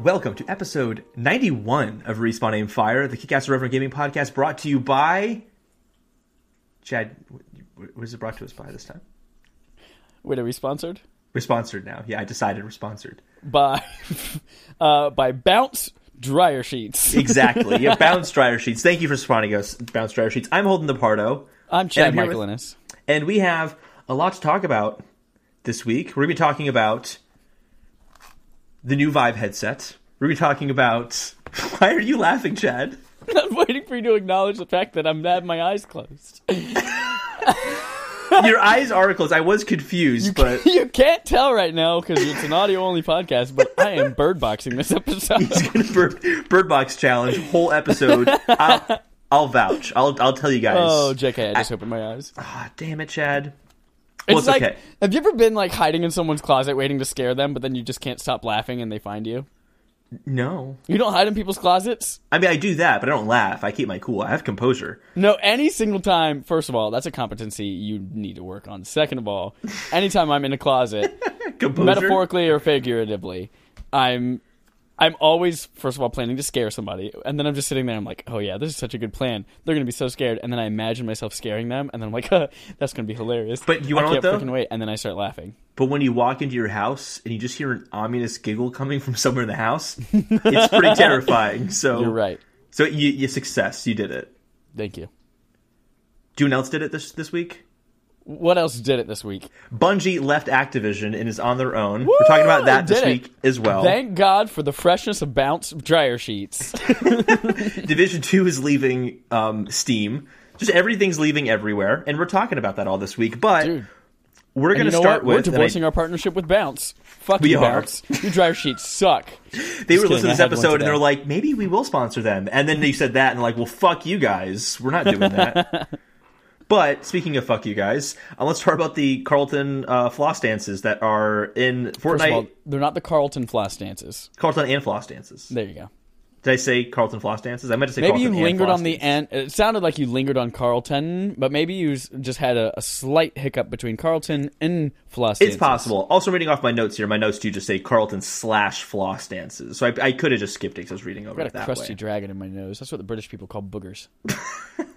Welcome to episode 91 of Respawn Aim Fire, the Kickass Reverend Gaming Podcast brought to you by. Chad, what is it brought to us by this time? Wait, are we sponsored? We're sponsored now. Yeah, I decided we're sponsored. By uh, by Bounce Dryer Sheets. Exactly. Yeah, Bounce Dryer Sheets. Thank you for spawning us, Bounce Dryer Sheets. I'm Holden DePardo. I'm Chad I'm Michael with- And we have a lot to talk about this week. We're going to be talking about the new Vive headset. We're going to be talking about. Why are you laughing, Chad? I'm waiting for you to acknowledge the fact that I'm have my eyes closed. Your eyes are closed. I was confused, but you can't tell right now because it's an audio only podcast, but I am bird boxing this episode. he's going to bird, bird Box challenge whole episode. I'll, I'll vouch. I'll I'll tell you guys. oh, JK, I just opened my eyes. Ah, damn it, Chad. Well, It's it's like, okay. have you ever been like hiding in someone's closet waiting to scare them, but then you just can't stop laughing and they find you? No, You don't hide in people's closets? I mean I do that, but I don't laugh. I keep my cool. I have composure. No, any single time. First of all, that's a competency you need to work on. Second of all, anytime I'm in a closet, metaphorically or figuratively, I'm I'm always first of all planning to scare somebody, and then I'm just sitting there. I'm like, oh yeah, this is such a good plan. They're gonna be so scared, and then I imagine myself scaring them, and then I'm like, that's gonna be hilarious. But you know can't though? freaking wait, and then I start laughing. But when you walk into your house and you just hear an ominous giggle coming from somewhere in the house, it's pretty terrifying. So You're right. So you, you success. You did it. Thank you. Do anyone else did it this this week? What else did it this week? Bungie left Activision and is on their own. We're talking about that Did this it. week as well. Thank God for the freshness of bounce dryer sheets. Division Two is leaving um, Steam. Just everything's leaving everywhere, and we're talking about that all this week. But Dude. We're going you to know start what? We're with. I- divorcing our partnership with Bounce. Fuck We you, are. Bounce. Your dryer sheets suck. they were Just listening to this I episode and they're like, maybe we will sponsor them. And then they said that and like, well, fuck you guys. We're not doing that. but speaking of fuck you guys, uh, let's talk about the Carlton uh, floss dances that are in First Fortnite. of all, they're not the Carlton floss dances. Carlton and floss dances. There you go. Did I say Carlton floss dances? I meant to say Carlton. Maybe you Carlton and lingered on the end. It sounded like you lingered on Carlton, but maybe you just had a, a slight hiccup between Carlton and floss It's dances. possible. Also, reading off my notes here, my notes do just say Carlton slash floss dances. So I, I could have just skipped it because I was reading over I've it got a that crusty way. dragon in my nose. That's what the British people call boogers.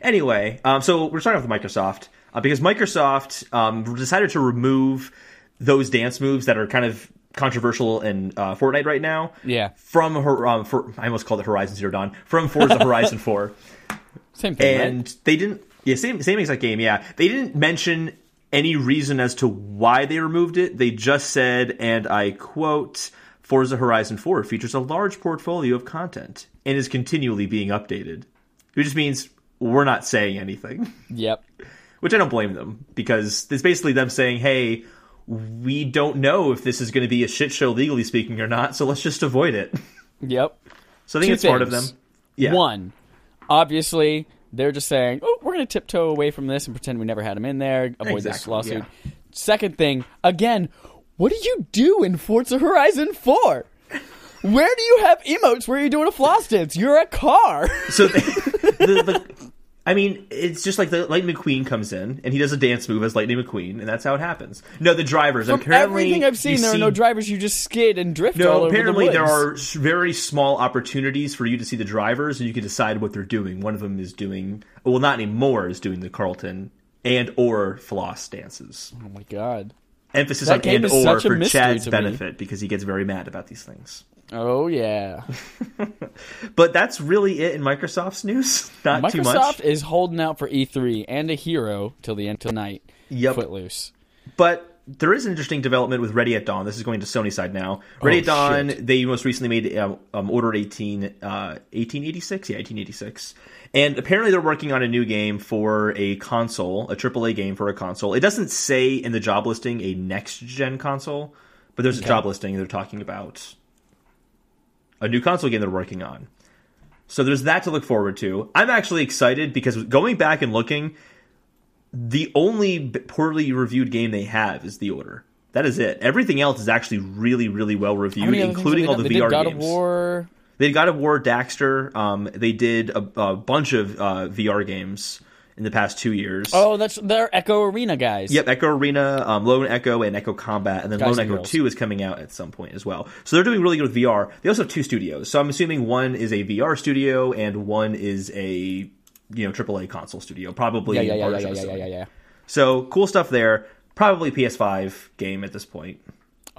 Anyway, um, so we're starting off with Microsoft uh, because Microsoft um, decided to remove those dance moves that are kind of controversial in uh, Fortnite right now Yeah, from her. Um, for, I almost called it Horizon Zero Dawn from Forza Horizon Four, same thing. and right? they didn't. Yeah, same same exact game. Yeah, they didn't mention any reason as to why they removed it. They just said, and I quote. Forza Horizon 4 features a large portfolio of content and is continually being updated. Which just means we're not saying anything Yep. which I don't blame them because it's basically them saying, "Hey, we don't know if this is going to be a shit show legally speaking or not, so let's just avoid it." Yep. So I think Two it's part of them. Yeah. One, obviously, they're just saying, "Oh, we're going to tiptoe away from this and pretend we never had him in there, avoid this lawsuit." yeah. Second thing, again, what do you do in Forza Horizon Four? Where do you have emotes where you're doing a floss dance? You're a car. So the, the, the I mean, it's just like the Lightning McQueen comes in and he does a dance move as Lightning McQueen, and that's how it happens. No, the drivers. From apparently, everything I've seen, there see- are no drivers. You just skid and drift all No, apparently the there are very small opportunities for you to see the drivers, and you can decide what they're doing. One of them is doing, well, not anymore, is doing the Carlton and or floss dances. Oh my god. emphasis That on and or for Chad's to me. benefit because he gets very mad about these things. Oh yeah. But that's really it in Microsoft's news. Not too much. Microsoft is holding out for E3 and a hero till the end tonight. Yep. Footloose. But there is an interesting development with Ready at Dawn. This is going to Sony side now. Ready Oh, at Dawn, shit. they most recently made uh, um, Order 18, uh, 1886? Yeah, 1886. And apparently they're working on a new game for a console, a AAA game for a console. It doesn't say in the job listing a next gen console, but there's a job listing they're talking about a new console game they're working on. So there's that to look forward to. I'm actually excited because going back and looking, the only poorly reviewed game they have is The Order. That is it. Everything else is actually really, really well reviewed, many other things including all the? VR they God games. War. They God of War, Daxter. Um, they did a, a bunch of uh, VR games, in the past two years. Oh, that's they're Echo Arena guys. Yep, Echo Arena, um, Lone Echo, and Echo Combat, and then Guys Lone and Echo girls. 2 is coming out at some point as well. So they're doing really good with VR. They also have two studios. So I'm assuming one is a VR studio and one is a, you know, AAA console studio, probably Yeah, yeah, yeah, yeah, yeah, yeah, yeah, yeah. So cool stuff there. Probably PS5 game at this point.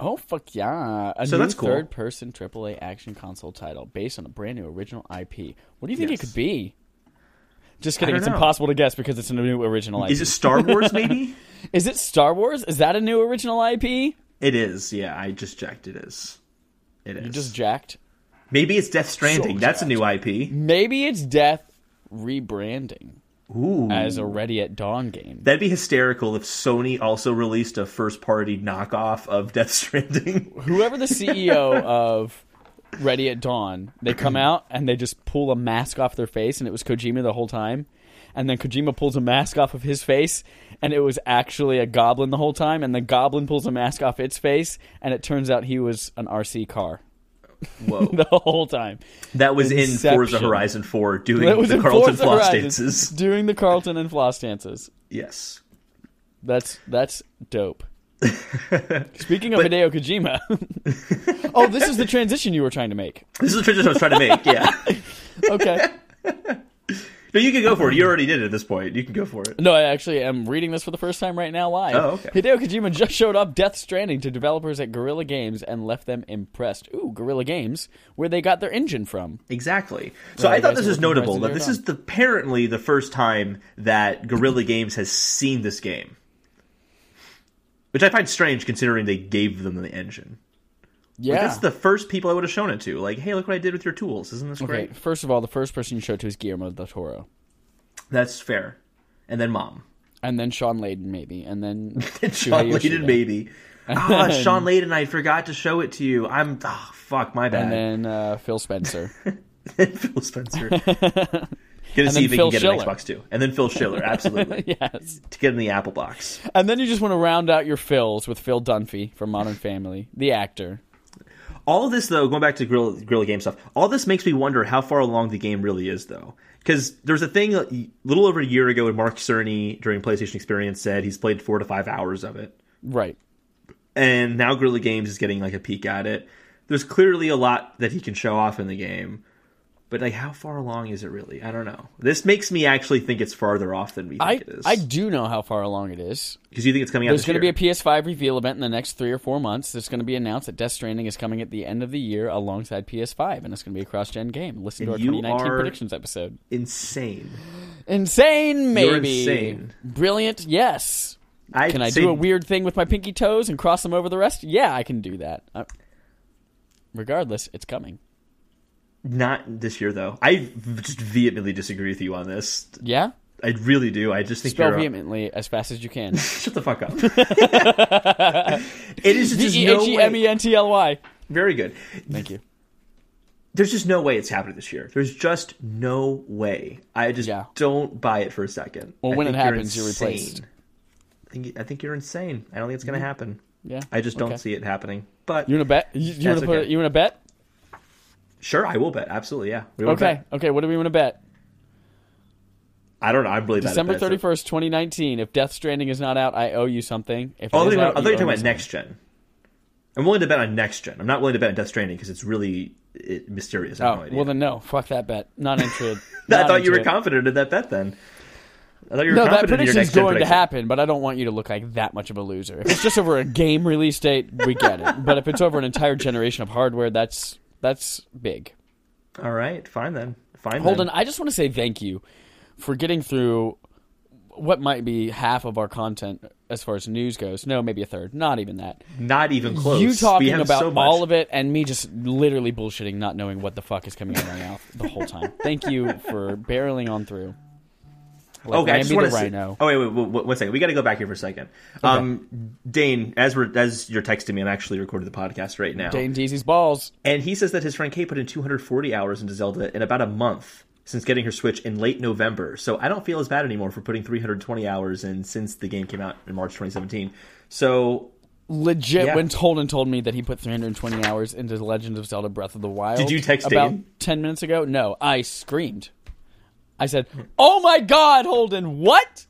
Oh fuck yeah! A So new that's cool. third-person AAA action console title based on a brand new original IP. What do you think Yes. it could be? Just kidding. It's know. impossible to guess because it's a new original IP. Is it Star Wars, maybe? Is it Star Wars? Is that a new original IP? it is, yeah. I just jacked It is. It is. You just jacked. Maybe it's Death Stranding. So That's a new IP. Maybe it's Death rebranding Ooh. as a Ready at Dawn game. That'd be hysterical if Sony also released a first party knockoff of Death Stranding. Whoever the CEO of Ready at Dawn, they come out and they just pull a mask off their face, and it was Kojima the whole time. And then Kojima pulls a mask off of his face, and it was actually a goblin the whole time. And the goblin pulls a mask off its face, and it turns out he was an RC car Whoa. the whole time. That was in Forza Horizon 4 doing That was the Carlton Forza Floss Horizon, dances. doing the Carlton and floss dances. Yes. That's that's dope. Speaking of But- Hideo Kojima, oh, this is the transition you were trying to make. This is the transition I was trying to make, yeah. Okay. No, you can go for it. You already did it at this point. You can go for it. No, I actually am reading this for the first time right now live. Oh, okay. Hideo Kojima just showed up Death Stranding to developers at Guerrilla Games and left them impressed. Ooh, Guerrilla Games, where they got their engine from. Exactly. So Right, I thought this is notable that this is the, apparently the first time that Guerrilla Games has seen this game. Which I find strange considering they gave them the engine. Yeah. Like, that's the first people I would have shown it to. Like, hey, look what I did with your tools. Isn't this okay, great? first of all, the first person you showed to is Guillermo del Toro. That's fair. And then mom. And then Shawn Layden, maybe. And then Shawn Layden, maybe. Ah, Shawn Layden, I forgot to show it to you. I'm, ah, fuck, my bad. And then uh, Phil Spencer. Phil Spencer. Gonna then see if he can get Schiller. an Xbox too. And then Phil Schiller, absolutely. yes. to get in the Apple box. And then you just want to round out your fills with Phil Dunphy from Modern Family, the actor. All of this, though, going back to Guerrilla, Guerrilla Game stuff, all this makes me wonder how far along the game really is, though. Because there's a thing uh, a little over a year ago when Mark Cerny, during PlayStation Experience, said he's played four to five hours of it. Right. And now Guerrilla Games is getting like a peek at it. There's clearly a lot that he can show off in the game. But like, how far along is it really? I don't know. This makes me actually think it's farther off than we think I, it is. I do know how far along it is. Because you think it's coming out There's going to be a PS5 reveal event in the next three or four months. There's going to be announced that Death Stranding is coming at the end of the year alongside PS5, and it's going to be a cross-gen game. Listen to our 2019 are- predictions episode. insane. Insane, You're maybe. insane. Brilliant, yes. I Can I say- do a weird thing with my pinky toes and cross them over the rest? Yeah, I can do that. Uh, regardless, it's coming. Not this year, though. I just vehemently disagree with you on this. Yeah? I really do. I just think Spell you're. a- vehemently as fast as you can. Shut the fuck up. it is just no M way. E N T L Y. Very good. Thank you. There's just no way it's happening this year. There's just no way. I just Yeah. don't buy it for a second. Well, I when it you're happens, you're insane. replaced. I think I think you're insane. I don't think it's going to mm-hmm. happen. Yeah. I just don't okay. see it happening. But You want to bet? You, you want That's to put? okay. You want to bet? Sure, I will bet. Absolutely, yeah. Okay. bet. Okay. What do we want to bet? I don't know. I believe December thirty first, twenty nineteen. If Death Stranding is not out, I owe you something. If Oh, I thought you were, I out, thought you were owe talking about next gen. I'm willing to bet on next gen. I'm not willing to bet on Death Stranding because it's really it, mysterious. I have something. no Oh, idea. well then no. Fuck that bet. Not interested. I thought you were it. confident in that bet then. I thought you were No, that confident in your prediction's next gen is going to happen, but I don't want you to look like that much of a loser. If it's just over a game release date, we get it. But if it's over an entire generation of hardware, that's that's big. All right, fine then. Fine. Holden, then. I just want to say thank you for getting through what might be half of our content as far as news goes. No, maybe a third. Not even that. not even close. You talking about so all of it and me just literally bullshitting, not knowing what the fuck is coming out of my mouth the whole time. Thank you for barreling on through. Like Okay, I just want to. Rhino. Oh wait, wait, wait, wait, one second. We got to go back here for a second. Um, Dane, as we're as you're texting me, I'm actually recording the podcast right now, Dane Deasy's balls. and he says that his friend Kate put in 240 hours into Zelda in about a month since getting her Switch in late November. So I don't feel as bad anymore for putting 320 hours in since the game came out in March 2017. So Legit, Yeah. when Holden told me that he put 320 hours into The Legend of Zelda Breath of the Wild. Did you text about Dane? 10 minutes ago? No, I screamed. I said, "Oh my God, Holden, what?"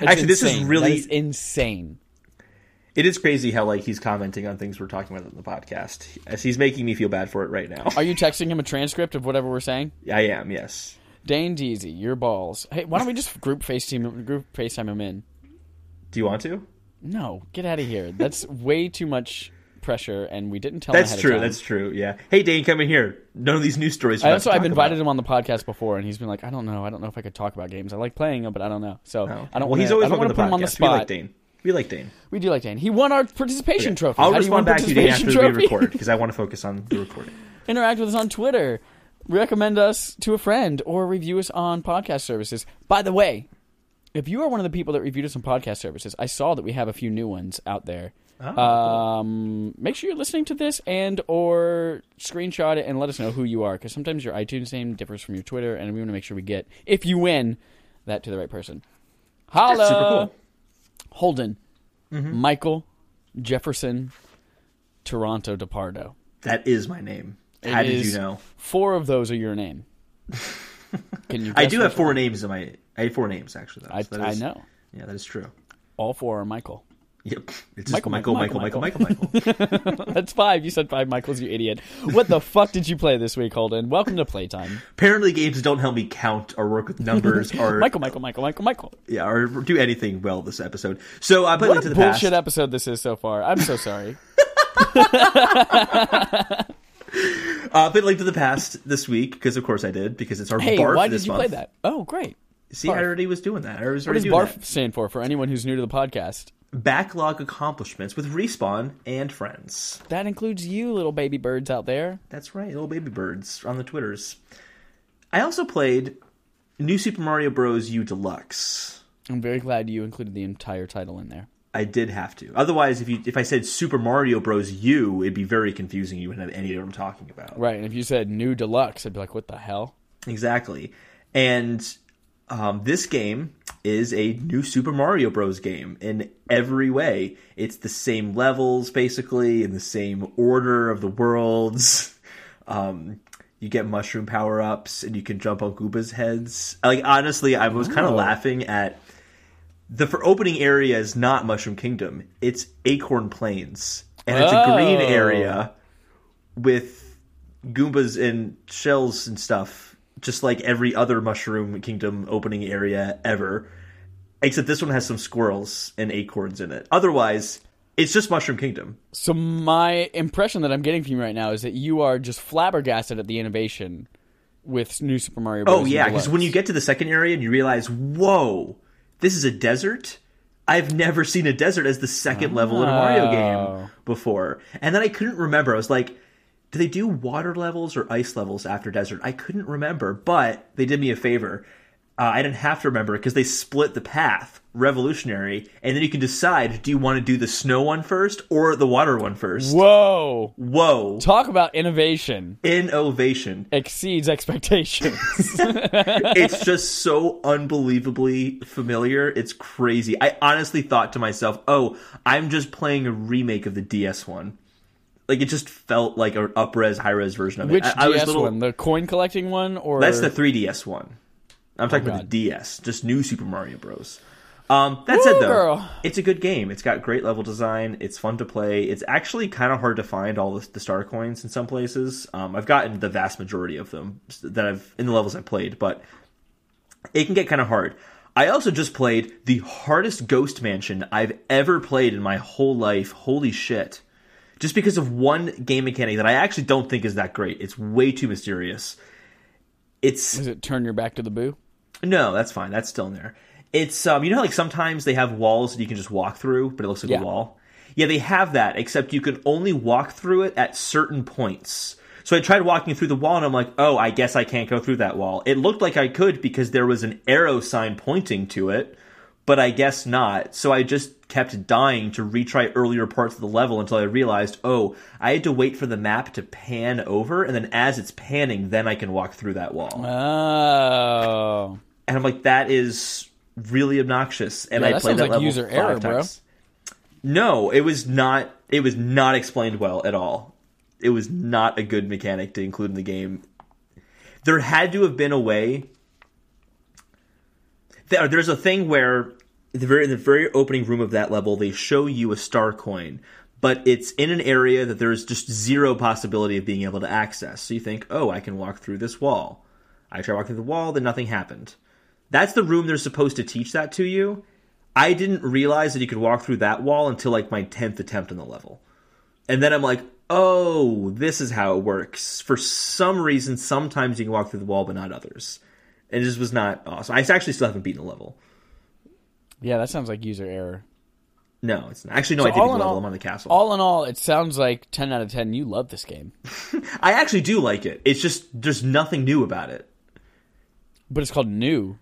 Actually, this is really- is insane. It is crazy how like he's commenting on things we're talking about in the podcast. As he's making me feel bad for it right now. Are you texting him a transcript of whatever we're saying? I am, yes. Dane Deasy, your balls. Hey, why don't we just group FaceTime group FaceTime him in? Do you want to? No, get out of here. That's way too much pressure, and we didn't tell That's him true. That's true. Yeah. Hey, Dane, come in here. None of these news stories. I also I've invited about. him on the podcast before, and he's been like, I don't know, I don't know if I could talk about games. I like playing them, but I don't know. So Oh. I don't. Well, wanna, he's always I don't welcome want to put him on the spot. We like Dane. We like Dane. We do like Dane. He won our participation trophy. I'll How do you win respond back to you Dane after participation we record because I want to focus on the recording. Interact with us on Twitter. Recommend us to a friend or review us on podcast services. By the way, if you are one of the people that reviewed us on podcast services, I saw that we have a few new ones out there. Oh, um, make sure you're listening to this and or screenshot it and let us know who you are because sometimes your iTunes name differs from your Twitter, and we want to make sure we get if you win that to the right person. Holla, That's super cool. Holden, Mm-hmm. Michael Jefferson, Toronto DePardo. That is my name. It How did is- you know? Four of those are your name. Can you? I do have four one? names in my. I have four names actually. Though, I, so that I is- know. Yeah, that is true. All four are Michael. Yep. It's just Michael, Michael, Michael, Michael, Michael, Michael, Michael, Michael. That's five. You said five Michaels, you idiot. What the fuck did you play this week, Holden? Welcome to Playtime. Apparently, games don't help me count or work with numbers or Michael, Michael, Michael, Michael, Michael. yeah or do anything well this episode. So I played What Link to a the bullshit Past. episode this is so far. I'm so sorry. Uh, played Link to the Past this week because of course I did because it's our Hey, barf why this did you month. play that? Oh, great. See, I Barf. already was doing that. I was What does doing BARF stand for, for anyone who's new to the podcast? Backlog accomplishments with Respawn and friends. That includes you, little baby birds out there. That's right, little baby birds on the Twitters. I also played New Super Mario Bros. U Deluxe. I'm very glad you included the entire title in there. I did have to. Otherwise, if you if I said Super Mario Bros. U, it'd be very confusing. You wouldn't have any idea what I'm talking about. Right, and if you said new deluxe, I'd be like, what the hell? Exactly. And um, this game is a new Super Mario Bros. game in every way. It's the same levels, basically, in the same order of the worlds. Um, you get mushroom power ups, and you can jump on Goomba's heads. Like honestly, I was kind of Oh. laughing at the for opening area is not Mushroom Kingdom. It's Acorn Plains, and it's a green Oh. area with Goombas and shells and stuff, just like every other Mushroom Kingdom opening area ever. Except this one has some squirrels and acorns in it. Otherwise, it's just Mushroom Kingdom. So my impression that I'm getting from you right now is that you are just flabbergasted at the innovation with New Super Mario Bros. Oh yeah, because when you get to the second area and you realize, whoa, this is a desert. I've never seen a desert as the second level in a Mario oh. game Oh. before, and then I couldn't remember. I was like, do they do water levels or ice levels after desert? I couldn't remember, but they did me a favor. Uh, I didn't have to remember because they split the path, revolutionary, and then you can decide: do you want to do the snow one first or the water one first? Whoa! Whoa, Talk about innovation innovation! exceeds expectations. it's just so unbelievably familiar. It's crazy. I honestly thought to myself, "Oh, I'm just playing a remake of the DS one." Like it just felt like an up-res, high-res version of it. Which I, I was DS little, one? The coin collecting one, or That's the 3DS one. I'm talking about the DS, just new Super Mario Bros. Um, that said, though, girl. it's a good game. It's got great level design. It's fun to play. It's actually kind of hard to find all the, the star coins in some places. Um, I've gotten the vast majority of them that I've in the levels I played, but it can get kind of hard. I also just played the hardest Ghost Mansion I've ever played in my whole life. Holy shit. Just because of one game mechanic that I actually don't think is that great. It's way too mysterious. It's Is it turn your back to the boo? no, that's fine. That's still in there. It's um, you know how like sometimes they have walls that you can just walk through, but it looks like Yeah. a wall. Yeah, they have that, except you can only walk through it at certain points. So I tried walking through the wall, and I'm like, oh, I guess I can't go through that wall. It looked like I could because there was an arrow sign pointing to it, but I guess not. So I just kept dying to retry earlier parts of the level until I realized, oh, I had to wait for the map to pan over, and then as it's panning, then I can walk through that wall. Oh, And I'm like, that is really obnoxious. And Yeah, I that played that like level user five error, bro. times. No, it was not. It was not explained well at all. It was not a good mechanic to include in the game. there had to have been a way. There's a thing where the very the very opening room of that level, they show you a star coin, but it's in an area that there's just zero possibility of being able to access. So you think, oh, I can walk through this wall. I try walking through the wall, then nothing happened. That's the room they're supposed to teach that to you. I didn't realize that you could walk through that wall until like my tenth attempt on the level, and then I'm like, oh, this is how it works. For some reason, sometimes you can walk through the wall, but not others. And it just was not awesome. I actually still haven't beaten the level. Yeah, that sounds like user error. No, it's not. Actually, no, So I did all beat the in level. all- I'm on the castle. All in all, it sounds like 10 out of 10. You love this game. I actually do like it. It's just there's nothing new about it. But it's called New.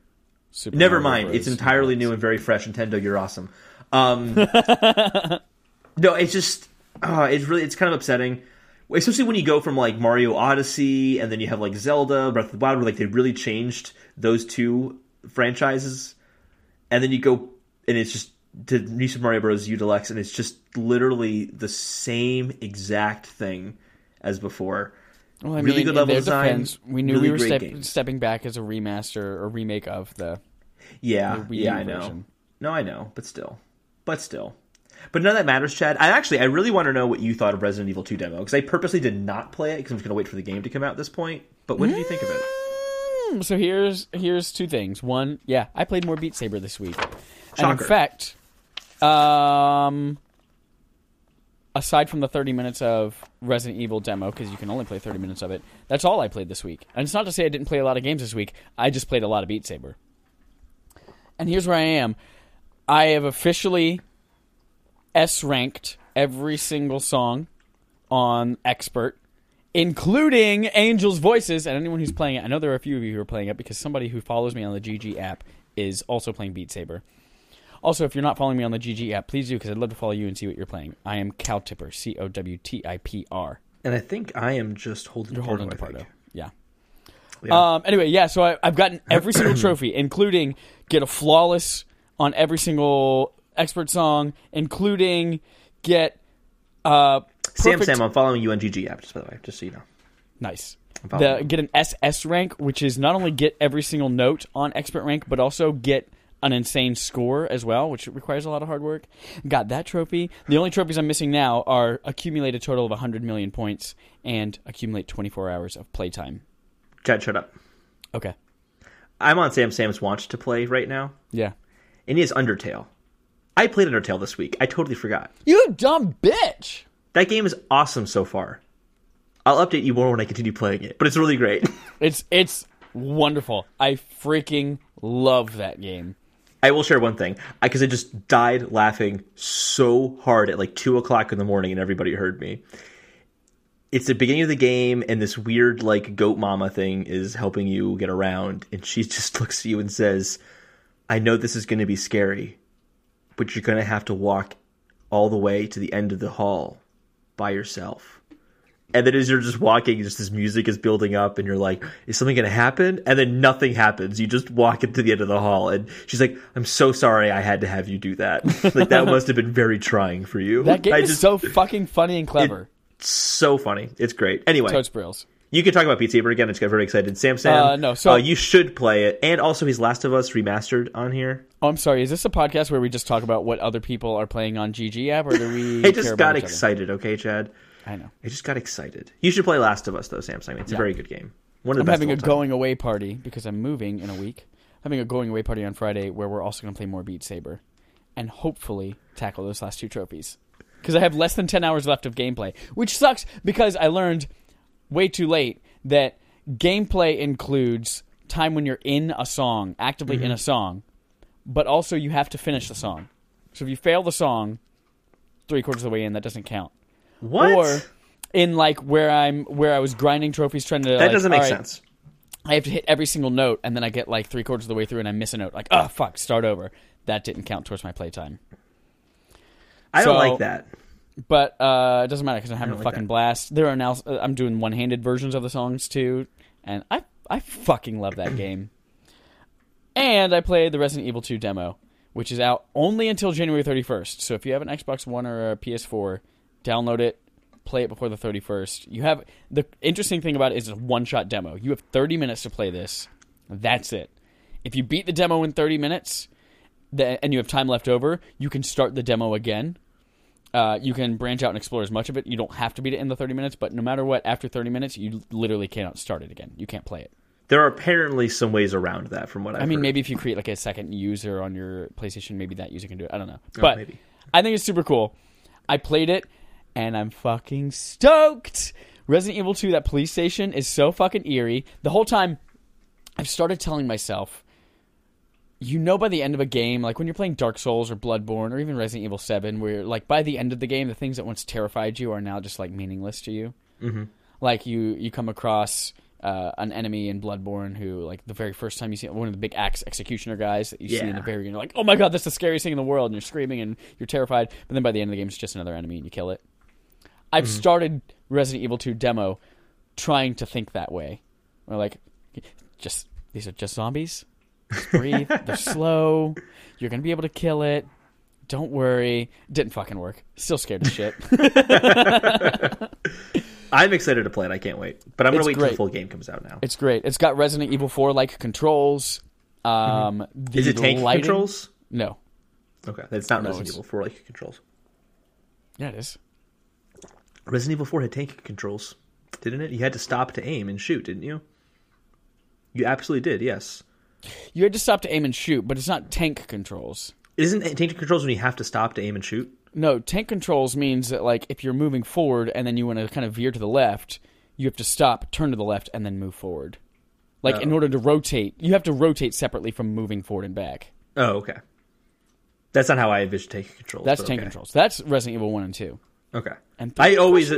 Super Never Mario mind. It's Bros. entirely new and very fresh. Nintendo, you're awesome. Um, no, it's just uh, it's really it's kind of upsetting, especially when you go from like Mario Odyssey and then you have like Zelda Breath of the Wild, where like they really changed those two franchises, and then you go and it's just to New Super Mario Bros. U Deluxe, and it's just literally the same exact thing as before. Well, I really mean, good level design, defense, we knew really we were step- stepping back as a remaster or remake of the. Yeah, The yeah, I know. No, I know, but still, but still. But none of that matters, Chad. I actually, I really want to know what you thought of Resident Evil 2 demo because I purposely did not play it because I'm just going to wait for the game to come out at this point. But what did you think of it? Hmm, So here's here's two things. One, yeah, I played more Beat Saber this week, and in fact, um, aside from the 30 minutes of Resident Evil demo, because you can only play 30 minutes of it, that's all I played this week. And it's not to say I didn't play a lot of games this week. I just played a lot of Beat Saber. And here's where I am. I have officially S ranked every single song on Expert, including Angel's Voices. And anyone who's playing it, I know there are a few of you who are playing it because somebody who follows me on the GG app is also playing Beat Saber. Also, if you're not following me on the GG app, please do because I'd love to follow you and see what you're playing. I am Cow Tipper, C O W T I P R. And I think I am just holding You're holding Pardo. Yeah. Yeah. Um, anyway, yeah, so I, I've gotten every single trophy, including get a flawless on every single expert song, including get uh, perfect- Sam, I'm following you on GG app, just by the way, just so you know. Nice. The, get an SS rank, which is not only get every single note on expert rank, but also get an insane score as well, which requires a lot of hard work. Got that trophy. The only trophies I'm missing now are accumulate a total of 100 million points and accumulate 24 hours of playtime. Chad, shut up. Okay. I'm on Sam Sam's watch to play right now, Yeah. and he has Undertale. I played Undertale this week. I totally forgot. You dumb bitch! That game is awesome so far. I'll update you more when I continue playing it, but it's really great. It's it's wonderful. I freaking love that game. I will share one thing because I, just died laughing so hard at like two o'clock in the morning, and everybody heard me. It's the beginning of the game, and this weird like goat mama thing is helping you get around, and she just looks at you and says, "I know this is going to be scary, but you're going to have to walk all the way to the end of the hall by yourself." And then as you're just walking, just this music is building up, and you're like, "Is something going to happen?" And then nothing happens. You just walk into the end of the hall, and she's like, "I'm so sorry, I had to have you do that. like that must have been very trying for you." That game I is just, so fucking funny and clever. so funny. It's great. Anyway, Toads Brills. You can talk about Beat Saber again. I just got very excited. Sam Sam, Uh, no, so- uh, you should play it, and also his Last of Us remastered on here. Oh, I'm sorry. Is this a podcast where we just talk about what other people are playing on GG app, or do we? I just got excited. Okay, Chad. I know. I just got excited. You should play Last of Us though, Samsung. It's a very good game. One of the I'm having a time. going away party because I'm moving in a week. I'm Having a going away party on Friday where we're also going to play more Beat Saber, and hopefully tackle those last two trophies. Because I have less than ten hours left of gameplay, which sucks because I learned way too late that gameplay includes time when you're in a song, actively Mm-hmm. in a song, but also you have to finish the song. So if you fail the song three quarters of the way in, that doesn't count. What? Or in like where I'm where I was grinding trophies trying to that like, doesn't make right, sense. I have to hit every single note and then I get like three quarters of the way through and I miss a note. Like, oh fuck, start over. That didn't count towards my playtime. I don't like that. But uh, it doesn't matter because I'm having a like fucking that. blast. There are now uh, I'm doing one handed versions of the songs too, and I I fucking love that game. And I played the Resident Evil 2 demo, which is out only until January 31st. So if you have an Xbox One or a PS4, download it, play it before the 31st. You have the interesting thing about it is it's a one-shot demo. You have 30 minutes to play this. That's it. If you beat the demo in 30 minutes and you have time left over, you can start the demo again. Uh, you can branch out and explore as much of it. You don't have to beat it in the 30 minutes, but no matter what, after 30 minutes, you literally cannot start it again. You can't play it. There are apparently some ways around that, from what I've I mean, heard. maybe if you create like a second user on your PlayStation, maybe that user can do it. I don't know, but Oh, maybe. I think it's super cool. I played it, and I'm fucking stoked. Resident Evil 2, that police station is so fucking eerie. The whole time, I've started telling myself, you know, by the end of a game, like when you're playing Dark Souls or Bloodborne or even Resident Evil 7, where like by the end of the game, the things that once terrified you are now just like meaningless to you. Mm-hmm. Like you, you come across uh, an enemy in Bloodborne who, like, the very first time you see one of the big axe executioner guys that you see in the very, you're like, oh my god, that's the scariest thing in the world, and you're screaming and you're terrified. But then by the end of the game, it's just another enemy and you kill it. I've Mm-hmm. started Resident Evil 2 demo trying to think that way. We're like, just these are just zombies. Just breathe. They're slow. You're gonna be able to kill it. Don't worry. Didn't fucking work. Still scared as shit. I'm excited to play it. I can't wait. But I'm going It's to wait till the full game comes out now. it's great. It's got Resident Evil 4 like controls. Um, Mm-hmm. Is it tank lighting- controls? No. Okay, it's not No, Resident it's- Evil 4 like controls. Yeah, it is. Resident Evil 4 had tank controls, didn't it? You had to stop to aim and shoot, didn't you? You absolutely did. Yes. You had to stop to aim and shoot, but it's not tank controls. Isn't tank controls when you have to stop to aim and shoot? No, tank controls means that like if you're moving forward and then you want to kind of veer to the left, you have to stop, turn to the left, and then move forward. Like in Oh. order to rotate, you have to rotate separately from moving forward and back. Oh, okay. That's not how I envision tank controls. That's tank okay. controls. That's Resident Evil One and Two. Okay. And I always.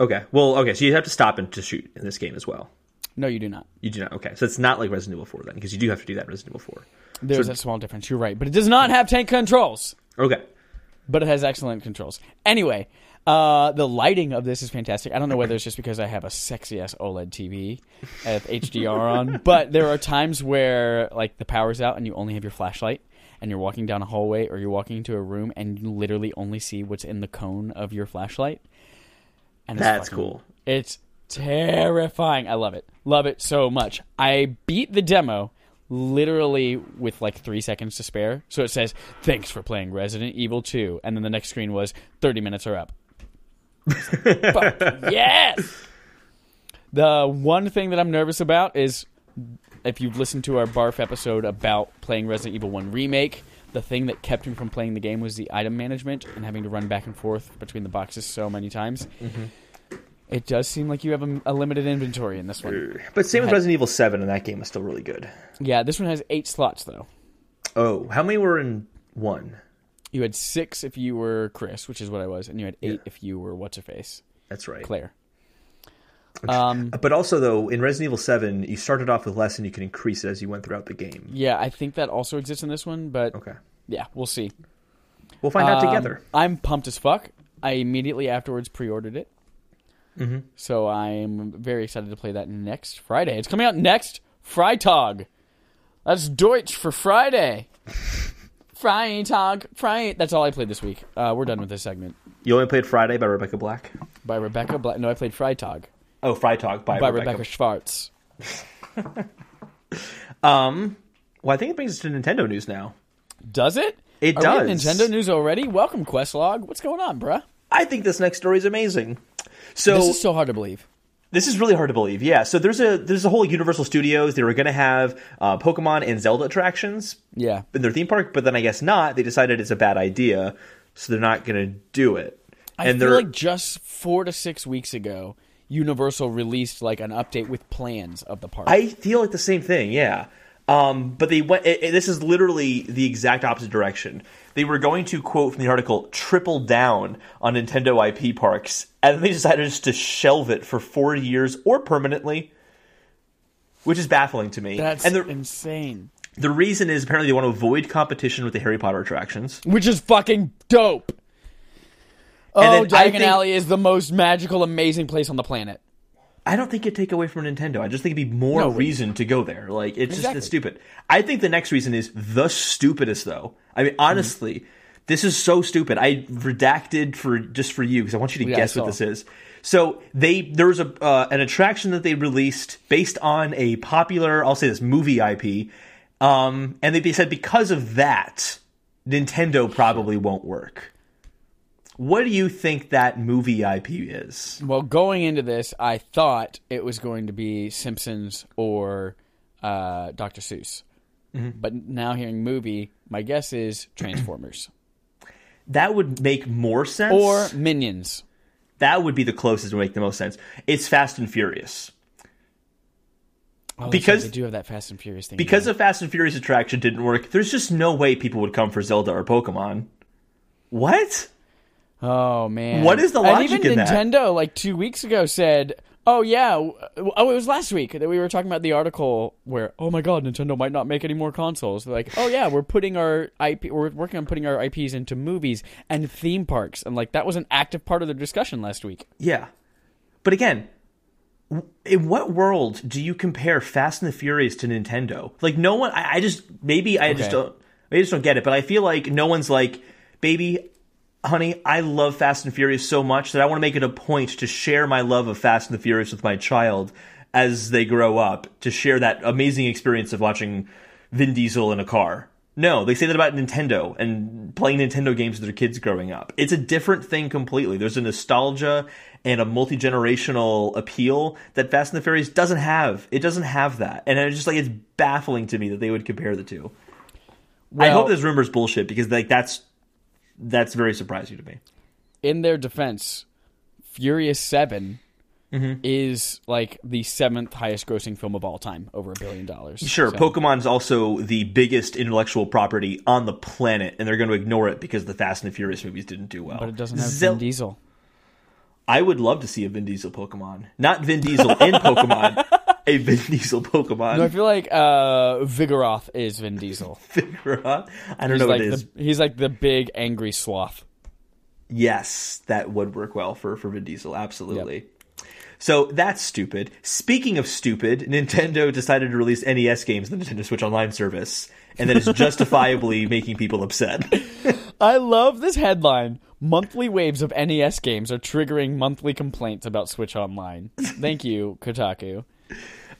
Okay. Well, okay. So you have to stop and to shoot in this game as well. No, you do not. You do not. Okay. So it's not like Resident Evil 4 then, because you do have to do that in Resident Evil 4. There's a small difference. You're right, but it does not have tank controls. Okay. but it has excellent controls. Anyway, uh, the lighting of this is fantastic. I don't know whether it's just because I have a sexy ass OLED TV with HDR on, but there are times where like the power's out and you only have your flashlight and you're walking down a hallway or you're walking into a room and you literally only see what's in the cone of your flashlight. And That's fucking- cool. It's terrifying. I love it. Love it so much. I beat the demo literally with like three seconds to spare. So it says, Thanks for playing Resident Evil 2. And then the next screen was 30 minutes are up. Fuck yes! The one thing that I'm nervous about is if you've listened to our Barf episode about playing Resident Evil 1 Remake, the thing that kept me from playing the game was the item management and having to run back and forth between the boxes so many times. Mm-hmm. It does seem like you have a, a limited inventory in this one. But same with Resident Evil 7, and that game was still really good. Yeah, this one has eight slots though. Oh, how many were in one? You had six if you were Chris, which is what I was, and you had eight Yeah. if you were what's her face, That's right. Claire. Um, But also, though, in Resident Evil 7, you started off with less and you can increase it as you went throughout the game. yeah, I think that also exists in this one, but Okay. yeah, we'll see. We'll find out Um, together. I'm pumped as fuck. I immediately afterwards pre-ordered it, hmm so I'm very excited to play that next Friday. It's coming out next Freitag. That's Deutsch for Friday. Freitag, Friday. That's all I played this week. Uh, we're done with this segment. You only played Friday by Rebecca Black? By Rebecca Black. No, I played Freitag Oh, Freitag by, by Rebecca. Rebecca Schwartz. Um, well, I think it brings us to Nintendo news now. Does it? It Are does. Nintendo news already? Welcome, Questlog. What's going on, bruh? I think this next story is amazing. So This is so hard to believe. This is really hard to believe. Yeah. So there's a there's a whole Universal Studios. They were going to have uh, Pokemon and Zelda attractions Yeah. in their theme park, but then I guess not. They decided it's a bad idea, so they're not going to do it. I and feel they're like just four to six weeks ago, Universal released like an update with plans of the park. I feel like the same thing. Yeah. Um, but they went. It, it- this is literally the exact opposite direction. They were going to quote from the article triple down on Nintendo IP parks, and then they decided just to shelve it for four years or permanently, which is baffling to me. That's and the, insane. The reason is apparently they want to avoid competition with the Harry Potter attractions. Which is fucking dope. And oh, then Diagon Alley is the most magical, amazing place on the planet. I don't think it'd take away from Nintendo. I just think it'd be more No. reason to go there. Like it's Exactly. just stupid. I think the next reason is the stupidest though. I mean, honestly, This is so stupid. I redacted for just for you because I want you to Yeah, guess what this is. So they there was a uh, an attraction that they released based on a popular I'll say this movie IP, um, and they said because of that, Nintendo probably won't work. What do you think that movie IP is? Well, going into this, I thought it was going to be Simpsons or uh, Dr. Seuss. Mm-hmm. But now hearing movie, my guess is Transformers That would make more sense. or Minions. that would be the closest to make the most sense. It's Fast and Furious. Oh, Because- right, they do have that Fast and Furious thing. Because the Fast and Furious attraction didn't work, there's just no way people would come for Zelda or Pokemon. What? Oh man, What is the And logic even in that? Nintendo, like two weeks ago, said, "Oh yeah, oh it was last week that we were talking about the article where, oh my god, Nintendo might not make any more consoles." They're like, "Oh yeah, we're putting our IP, we're working on putting our IPs into movies and theme parks," and like that was an active part of the discussion last week. Yeah. But again, in what world do you compare Fast and the Furious to Nintendo? Like no one I, I just maybe I just don't maybe I just don't get it, but I feel like no one's like, baby, honey, I love Fast and Furious so much that I want to make it a point to share my love of Fast and the Furious with my child as they grow up, to share that amazing experience of watching Vin Diesel in a car. No, they say that about Nintendo and playing Nintendo games with their kids growing up. It's a different thing completely. There's a nostalgia and a multi generational appeal that Fast and the Furious doesn't have. It doesn't have that, and it's just like it's baffling to me that they would compare the two. I hope this rumor's bullshit because like that's that's very surprising to me. in their defense, Furious 7 Mm-hmm. is like the seventh highest grossing film of all time, over a billion dollars. Sure, So- Pokemon's also the biggest intellectual property on the planet, and they're going to ignore it because the Fast and the Furious movies didn't do well. But it doesn't have Zel- Vin Diesel. I would love to see a Vin Diesel Pokemon, not Vin Diesel in Pokemon, a Vin Diesel Pokemon. No, I feel like uh, Vigoroth is Vin Diesel. Out. I don't He's know like what it is. the he's like the big angry sloth. Yes, that would work well for for Vin Diesel. Absolutely. So that's stupid. Speaking of stupid, Nintendo decided to release NES games on the Nintendo Switch Online service, and that is justifiably making people upset. I love this headline. Monthly waves of NES games are triggering monthly complaints about Switch Online. Thank you, Kotaku.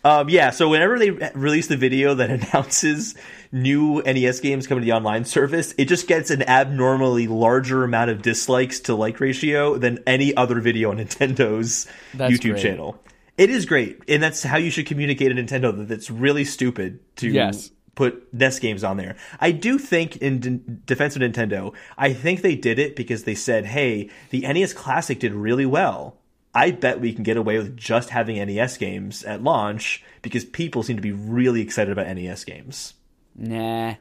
Um, yeah, so whenever they release the video that announces new NES games coming to the online service, it just gets an abnormally larger amount of dislikes to like ratio than any other video on Nintendo's That's YouTube great. channel. It is great, and that's how you should communicate to Nintendo that it's really stupid to Yes. put NES games on there. I do think, in d- defense of Nintendo, I think they did it because they said, "Hey, the NES Classic did really well. I bet we can get away with just having NES games at launch because people seem to be really excited about NES games." Nah.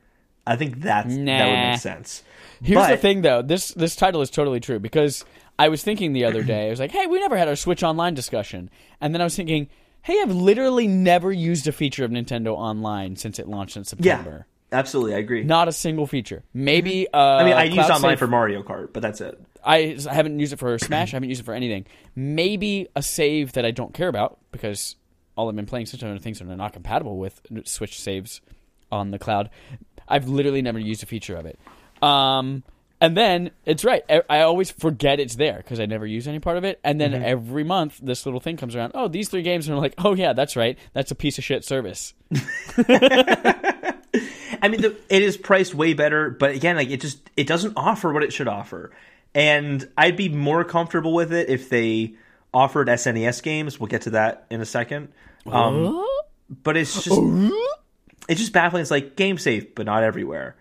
I think that's that would make sense. Here's the thing, though. This this title is totally true because I was thinking the other day. I was like, "Hey, we never had our Switch Online discussion," and then I was thinking, "Hey, I've literally never used a feature of Nintendo Online since it launched in September." Yeah, September. absolutely, I agree. Not a single feature. Maybe. Uh, I mean, I used online Save- for Mario Kart, but that's it. I I haven't used it for Smash. I haven't used it for anything. Maybe a save that I don't care about because all I've been playing such other things that are not compatible with Switch saves on the cloud. I've literally never used a feature of it. Um, and then it's right. I, always forget it's there because I never use any part of it. And then every month, this little thing comes around. Oh, these three games, and I'm like, oh yeah, that's right. That's a piece of shit service. I mean, the, it is priced way better, but again, like it just it doesn't offer what it should offer. And I'd be more comfortable with it if they offered SNES games. We'll get to that in a second. Um, but it's just it's just baffling. It's like game safe, but not everywhere.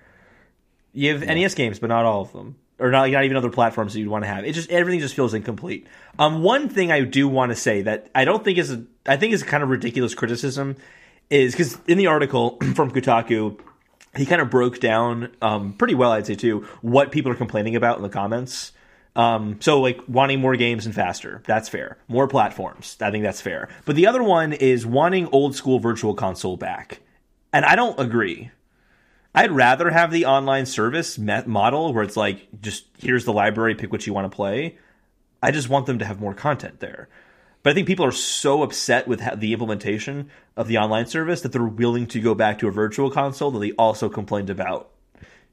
You have NES games, but not all of them, or not not even other platforms that you'd want to have. It just everything just feels incomplete. Um, one thing I do want to say that I don't think is a, I think is kind of ridiculous criticism is because in the article from Kotaku, he kind of broke down um, pretty well, I'd say too, what people are complaining about in the comments. Um, so like wanting more games and faster, that's fair. More platforms, I think that's fair. But the other one is wanting old school virtual console back, and I don't agree. I'd rather have the online service model where it's like just here's the library, pick what you want to play. I just want them to have more content there. But I think people are so upset with the implementation of the online service that they're willing to go back to a virtual console that they also complained about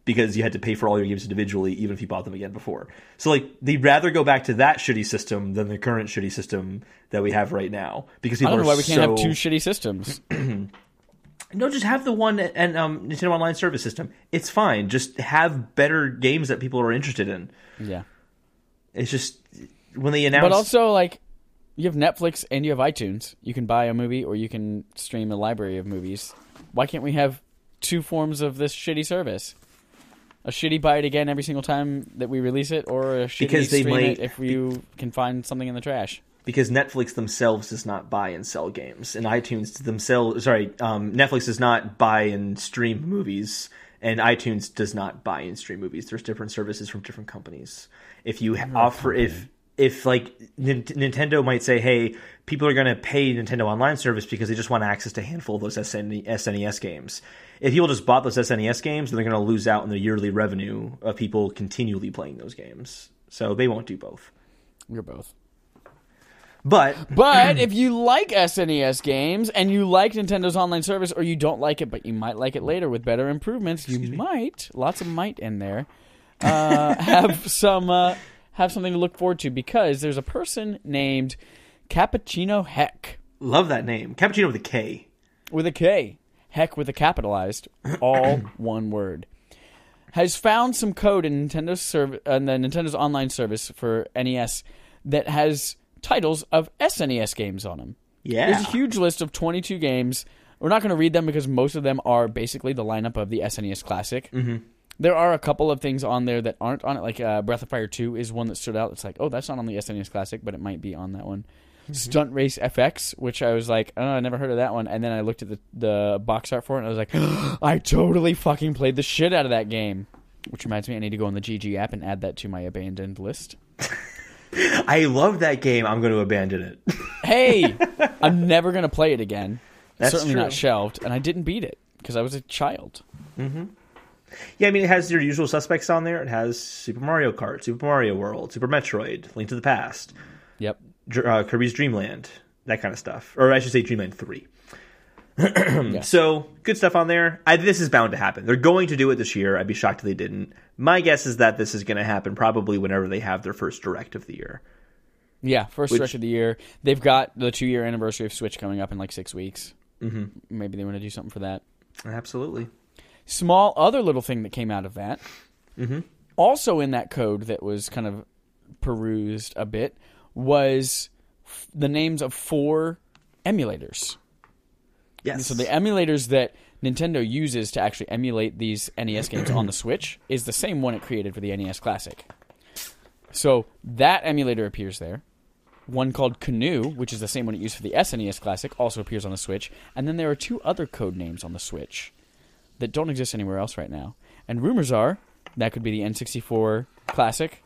because you had to pay for all your games individually, even if you bought them again before. So like they'd rather go back to that shitty system than the current shitty system that we have right now. Because I people don't know are why we can't have two shitty systems. No, just have the one and um, Nintendo Online Service system. It's fine. Just have better games that people are interested in. yeah. It's just when they announce. But also, like, you have Netflix and you have iTunes. You can buy a movie or you can stream a library of movies. Why can't we have two forms of this shitty service? A shitty buy it again every single time that we release it, or a shitty Because they stream might- it if you can find something in the trash. because Netflix themselves does not buy and sell games, and iTunes themselves, sorry, um, Netflix does not buy and stream movies, and iTunes does not buy and stream movies. There's different services from different companies. If you offer, if if like Nin- Nintendo might say, hey, people are going to pay Nintendo Online Service because they just want access to a handful of those SN- SNES games. If people just bought those SNES games, then they're going to lose out on the yearly revenue of people continually playing those games. So they won't do both. You're both. But But if you like SNES games and you like Nintendo's online service, or you don't like it, but you might like it later with better improvements, you might lots of might in there uh, have some uh, have something to look forward to because there's a person named Cappuccino Heck love that name, Cappuccino with a K. with a K, Heck with a capitalized, all one word. Has found some code in Nintendo's serv- uh, the Nintendo's online service for NES that has titles of SNES games on them. Yeah. There's a huge list of 22 games. We're not going to read them because most of them are basically the lineup of the SNES Classic. Mm-hmm. There are a couple of things on there that aren't on it, like uh, Breath of Fire 2 is one that stood out. It's like, oh, that's not on the SNES Classic, but it might be on that one. Stunt Race FX, which I was like, oh, I never heard of that one. And then I looked at the, the box art for it and I was like, I totally fucking played the shit out of that game. Which reminds me, I need to go on the GG app and add that to my abandoned list. I love that game. I'm going to abandon it. Hey, I'm never gonna play it again. That's Certainly true. not shelved, and I didn't beat it because I was a child. Yeah, I mean, it has your usual suspects on there. It has Super Mario Kart, Super Mario World, Super Metroid, Link to the Past, Yep. Uh, Kirby's Dream Land, that kind of stuff. Or I should say Dream Land 3. Yeah. So, good stuff on there. I, this is bound to happen. They're going to do it this year. I'd be shocked if they didn't. My guess is that this is going to happen probably whenever they have their first direct of the year. Yeah, first Which- stretch of the year. They've got the two year anniversary of Switch coming up in like six weeks. Mm-hmm. Maybe they want to do something for that. Absolutely. Small other little thing that came out of that. Mm-hmm. Also in that code that was kind of perused a bit was f- the names of four emulators. Yes. So the emulators that Nintendo uses to actually emulate these NES games on the Switch is the same one it created for the NES Classic. So that emulator appears there. One called Canoe, which is the same one it used for the SNES Classic, also appears on the Switch. And then there are two other code names on the Switch that don't exist anywhere else right now. And rumors are that could be the N64 Classic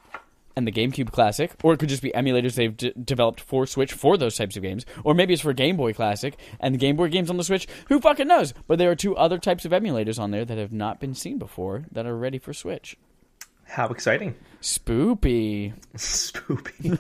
and the GameCube Classic, or it could just be emulators they've d- developed for Switch for those types of games, or maybe it's for Game Boy Classic and the Game Boy games on the Switch. Who fucking knows? But there are two other types of emulators on there that have not been seen before that are ready for Switch. How exciting. Spoopy. Spoopy.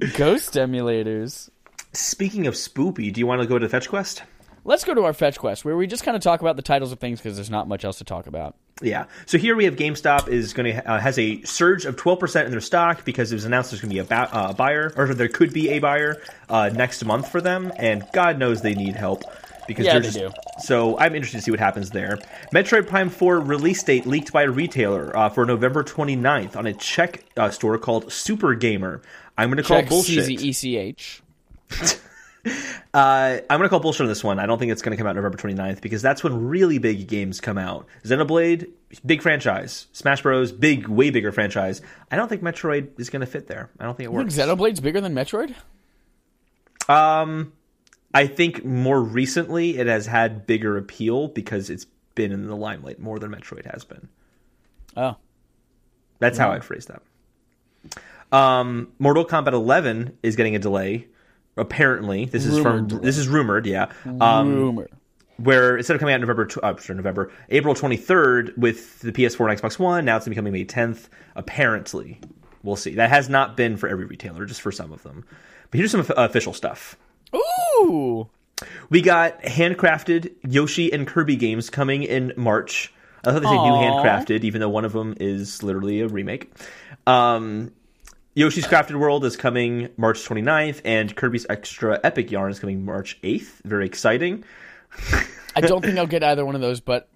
Ghost emulators. Speaking of spoopy, do you want to go to Fetch Quest? Let's go to our fetch quest where we just kind of talk about the titles of things because there's not much else to talk about. Yeah. So here we have GameStop is going to uh, has a surge of 12% in their stock because it was announced there's going to be a ba- uh, buyer or there could be a buyer uh, next month for them, and God knows they need help because Yeah, they're they do. So I'm interested to see what happens there. Metroid Prime 4 release date leaked by a retailer uh, for November 29th on a Czech uh, store called Super Gamer. I'm going to call bullshit. CZECH. Uh, I'm going to call bullshit on this one. I don't think it's going to come out November 29th because that's when really big games come out. Xenoblade, big franchise. Smash Bros, big, way bigger franchise. I don't think Metroid is going to fit there. I don't think it Think works. Xenoblade's bigger than Metroid? Um, I think more recently it has had bigger appeal because it's been in the limelight more than Metroid has been. Oh. That's how I'd phrase that. Um, Mortal Kombat 11 is getting a delay. Apparently, this is Rumored from this is rumored. Yeah, um, Rumor. where instead of coming out November, uh, sorry, November, April 23rd with the PS4 and Xbox One, now it's going to be coming May 10th. Apparently, we'll see. That has not been for every retailer, just for some of them. But here's some uh, official stuff. Ooh. We got handcrafted Yoshi and Kirby games coming in March. I thought they say new handcrafted, even though one of them is literally a remake. Um, Yoshi's Crafted World is coming March 29th, and Kirby's Extra Epic Yarn is coming March 8th. Very exciting. I don't think I'll get either one of those, but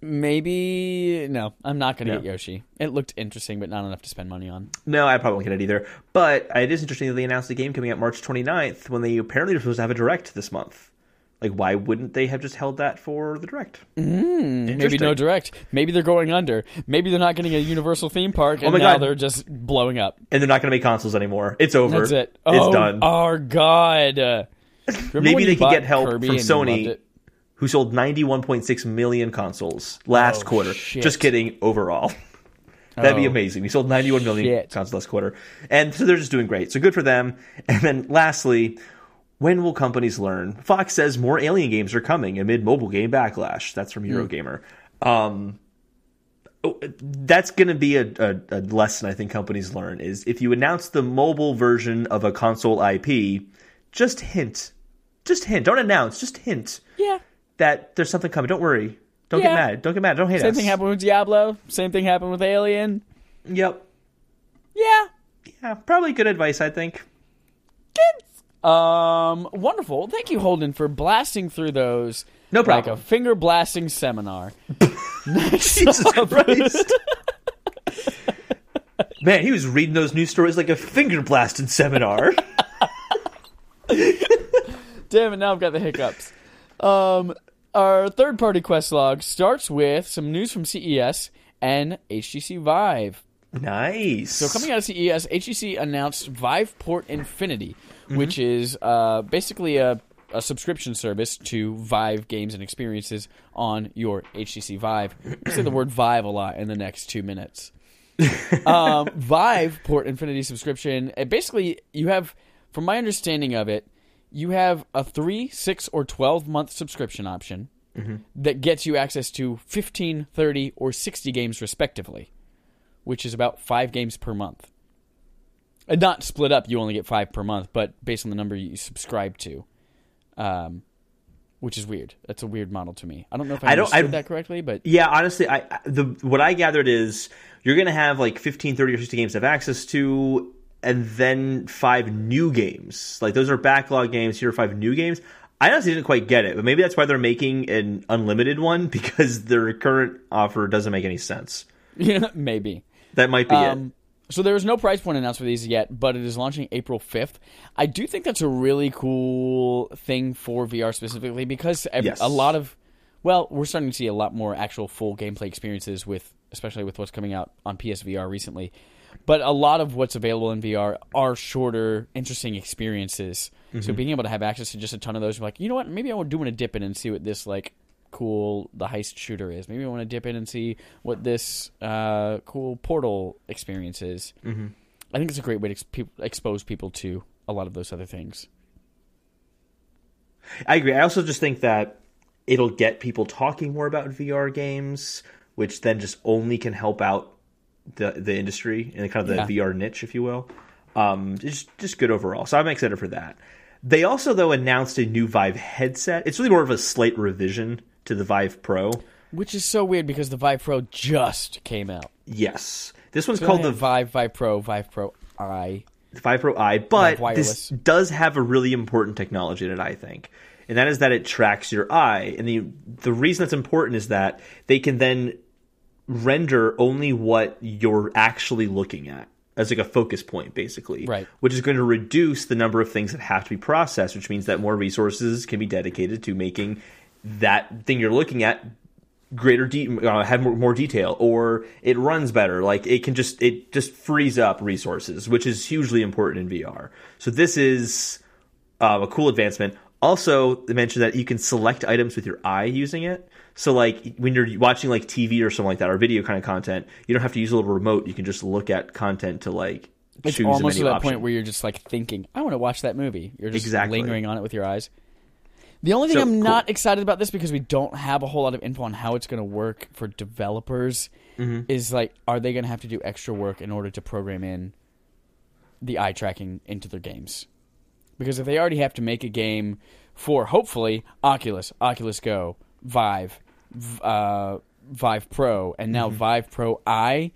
maybe no. I'm not going to Yeah. get Yoshi. It looked interesting, but not enough to spend money on. No, I probably won't get it either. But it is interesting that they announced the game coming out March 29th when they apparently are supposed to have a direct this month. Like, why wouldn't they have just held that for the direct? Mm, maybe no direct. Maybe they're going under. Maybe they're not getting a Universal theme park, oh and Oh my now God. they're just blowing up. And they're not going to make consoles anymore. It's over. That's it. It's oh, done. Our God. Remember Maybe they could get help Kirby from Sony. who sold 91.6 million consoles last Oh, quarter. shit. Just kidding, overall. That'd be Oh, amazing. We sold 91 million shit. consoles last quarter. And so they're just doing great. So good for them. And then lastly, when will companies learn? Fox says more Alien games are coming amid mobile game backlash. That's from Eurogamer. Um, oh, that's going to be a, a, a lesson I think companies learn is if you announce the mobile version of a console IP, just hint. Just hint. Don't announce. Just hint Yeah. that there's something coming. Don't worry. Don't Yeah. get mad. Don't get mad. Don't hate Same us. thing happened with Diablo. Same thing happened with Alien. Yep. Yeah. Yeah, probably good advice, I think. Um, wonderful. Thank you, Holden, for blasting through those. No problem. Like a finger blasting seminar. Jesus Christ. Man, he was reading those news stories like a finger blasting seminar. Damn it! Now I've got the hiccups. Um, our third-party quest log starts with some news from CES and HTC Vive. nice. So coming out of CES, HTC announced Viveport Infinity, which is uh, basically a, a subscription service to Vive games and experiences on your HTC Vive. Say the word Vive a lot in the next two minutes. um, Viveport Infinity subscription. uh, Basically, you have, from my understanding of it, you have a three, six, or twelve month subscription option that gets you access to 15, 30, or 60 games respectively which is about five games per month. And not split up, you only get five per month, but based on the number you subscribe to. Um, which is weird. That's a weird model to me. I don't know if I, I understood I- that correctly, but Yeah, honestly, I I- the what I gathered is you're going to have like 15, 30 or 60 games to have access to and then five new games. Like those are backlog games, here are five new games. I honestly didn't quite get it, but maybe that's why they're making an unlimited one because their current offer doesn't make any sense. yeah, maybe. That might be it. So there is no price point announced for these yet, but it is launching April 5th. I do think that's a really cool thing for VR specifically because Yes. a lot of, well, we're starting to see a lot more actual full gameplay experiences with, especially with what's coming out on PSVR recently. But a lot of what's available in VR are shorter, interesting experiences. So Mm-hmm. being able to have access to just a ton of those, you're like, you know what? Maybe I would do want to dip in and see what this like cool the heist shooter is. Maybe I want to dip in and see what this uh, cool portal experience is. Mm-hmm. I think it's a great way to expose people to a lot of those other things. I agree. I also just think that it'll get people talking more about VR games, which then just only can help out the the industry and kind of the Yeah. VR niche, if you will. Um, just just good overall. So I'm excited for that. They also though announced a new Vive headset. It's really more of a slight revision to the Vive Pro. Which is so weird because the Vive Pro just came out. Yes, this one's So called the Vive, Vive Pro, Vive Pro Eye. Vive Pro Eye, but this does have a really important technology in it, I think. And that is that it tracks your eye. And the the reason that's important is that they can then render only what you're actually looking at as like a focus point basically. Right. Which is going to reduce the number of things that have to be processed, which means that more resources can be dedicated to making that thing you're looking at greater de- uh, have more, more detail or it runs better like it can just it just frees up resources which is hugely important in vr so this is uh, a cool advancement also they mentioned that you can select items with your eye using it so like when you're watching like tv or something like that or video kind of content you don't have to use a little remote you can just look at content to like It's choose a almost to that option. point where you're just like thinking, I want to watch that movie. You're just Exactly. lingering on it with your eyes. The only thing So, I'm cool. not excited about this because we don't have a whole lot of info on how it's going to work for developers Mm-hmm. is like, are they going to have to do extra work in order to program in the eye tracking into their games? Because if they already have to make a game for hopefully Oculus, Oculus Go, Vive, v- uh, Vive Pro, and now Vive Pro Eye.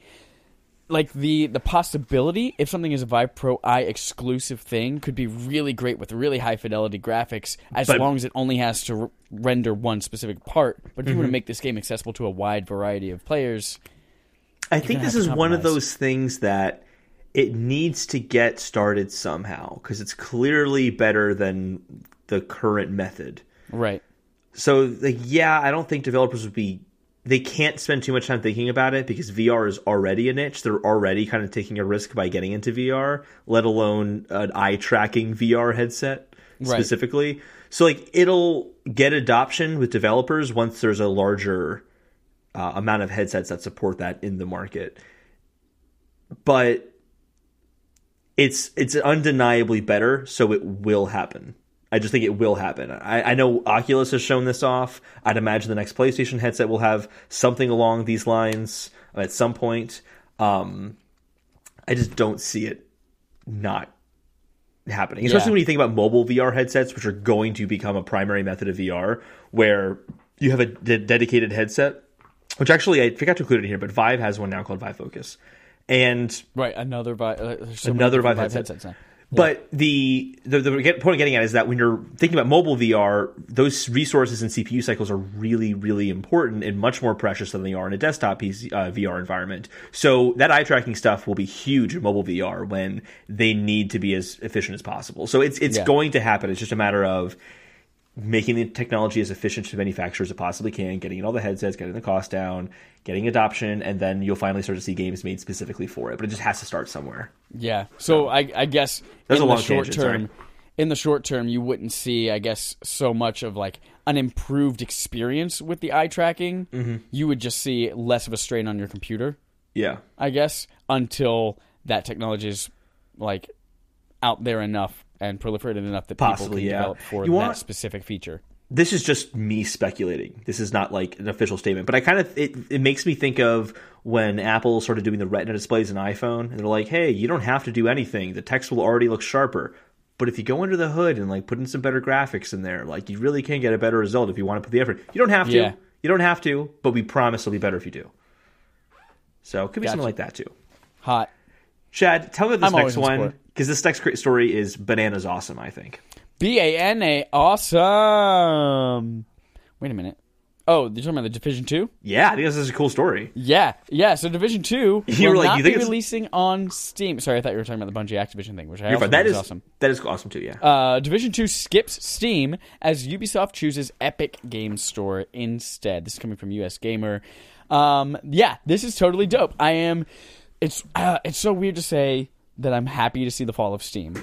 Like the the possibility, if something is a Vive Pro Eye exclusive thing, could be really great with really high fidelity graphics, as But- long as it only has to r- render one specific part. But if you want to mm-hmm. make this game accessible to a wide variety of players, I think this is one of those things that it needs to get started somehow because it's clearly better than the current method. right? So, like, yeah, I don't think developers would be. They can't spend too much time thinking about it because VR is already a niche. They're already kind of taking a risk by getting into VR, let alone an eye tracking VR headset Right. specifically. So, like, it'll get adoption with developers once there's a larger uh, amount of headsets that support that in the market. But it's it's undeniably better, so it will happen. I just think it will happen. I, I know Oculus has shown this off. I'd imagine the next PlayStation headset will have something along these lines at some point. Um, I just don't see it not happening, especially Yeah. when you think about mobile VR headsets, which are going to become a primary method of VR, where you have a de- dedicated headset. Which actually I forgot to include it here, but Vive has one now called Vive Focus, and Right, another Vive, uh, so Another Vive Vive headset. headsets now. But the the, the point I'm getting at is that when you're thinking about mobile VR, those resources and CPU cycles are really, really important and much more precious than they are in a desktop PC, uh, VR environment. So that eye tracking stuff will be huge in mobile VR when they need to be as efficient as possible. So it's it's Yeah. going to happen. It's just a matter of making the technology as efficient to manufacture as it possibly can, getting in all the headsets, getting the cost down, getting adoption, and then you'll finally start to see games made specifically for it. But it just has to start somewhere. Yeah. So I, I guess in the short tangent, sorry. term, in the short term, you wouldn't see, I guess, so much of like an improved experience with the eye tracking. Mm-hmm. You would just see less of a strain on your computer, Yeah. I guess, until that technology is like out there enough and proliferated enough that people can yeah. develop for You that want- specific feature. this is just me speculating. This is not like an official statement, but I kind of it, it makes me think of when Apple started doing the Retina displays in iPhone, and they're like, "Hey, you don't have to do anything. The text will already look sharper." But if you go under the hood and like put in some better graphics in there, like you really can get a better result if you want to put the effort. You don't have to. Yeah. You don't have to, but we promise it'll be better if you do. So it could be Gotcha. something like that too. Hot. Chad, tell me about I'm this next one because this next story is bananas awesome. I think. B A N A. Awesome. Wait a minute. Oh, you're talking about the Division Two? Yeah, I think this is a cool story. Yeah, yeah. So Division Two You will were like, not you think be it's- releasing on Steam. Sorry, I thought you were talking about the Bungie Activision thing, which I also. That is awesome. that is awesome too. Yeah. Uh, Division Two skips Steam as Ubisoft chooses Epic Games Store instead. This is coming from US Gamer. Um, yeah, this is totally dope. I am. It's uh, it's so weird to say that I'm happy to see the fall of Steam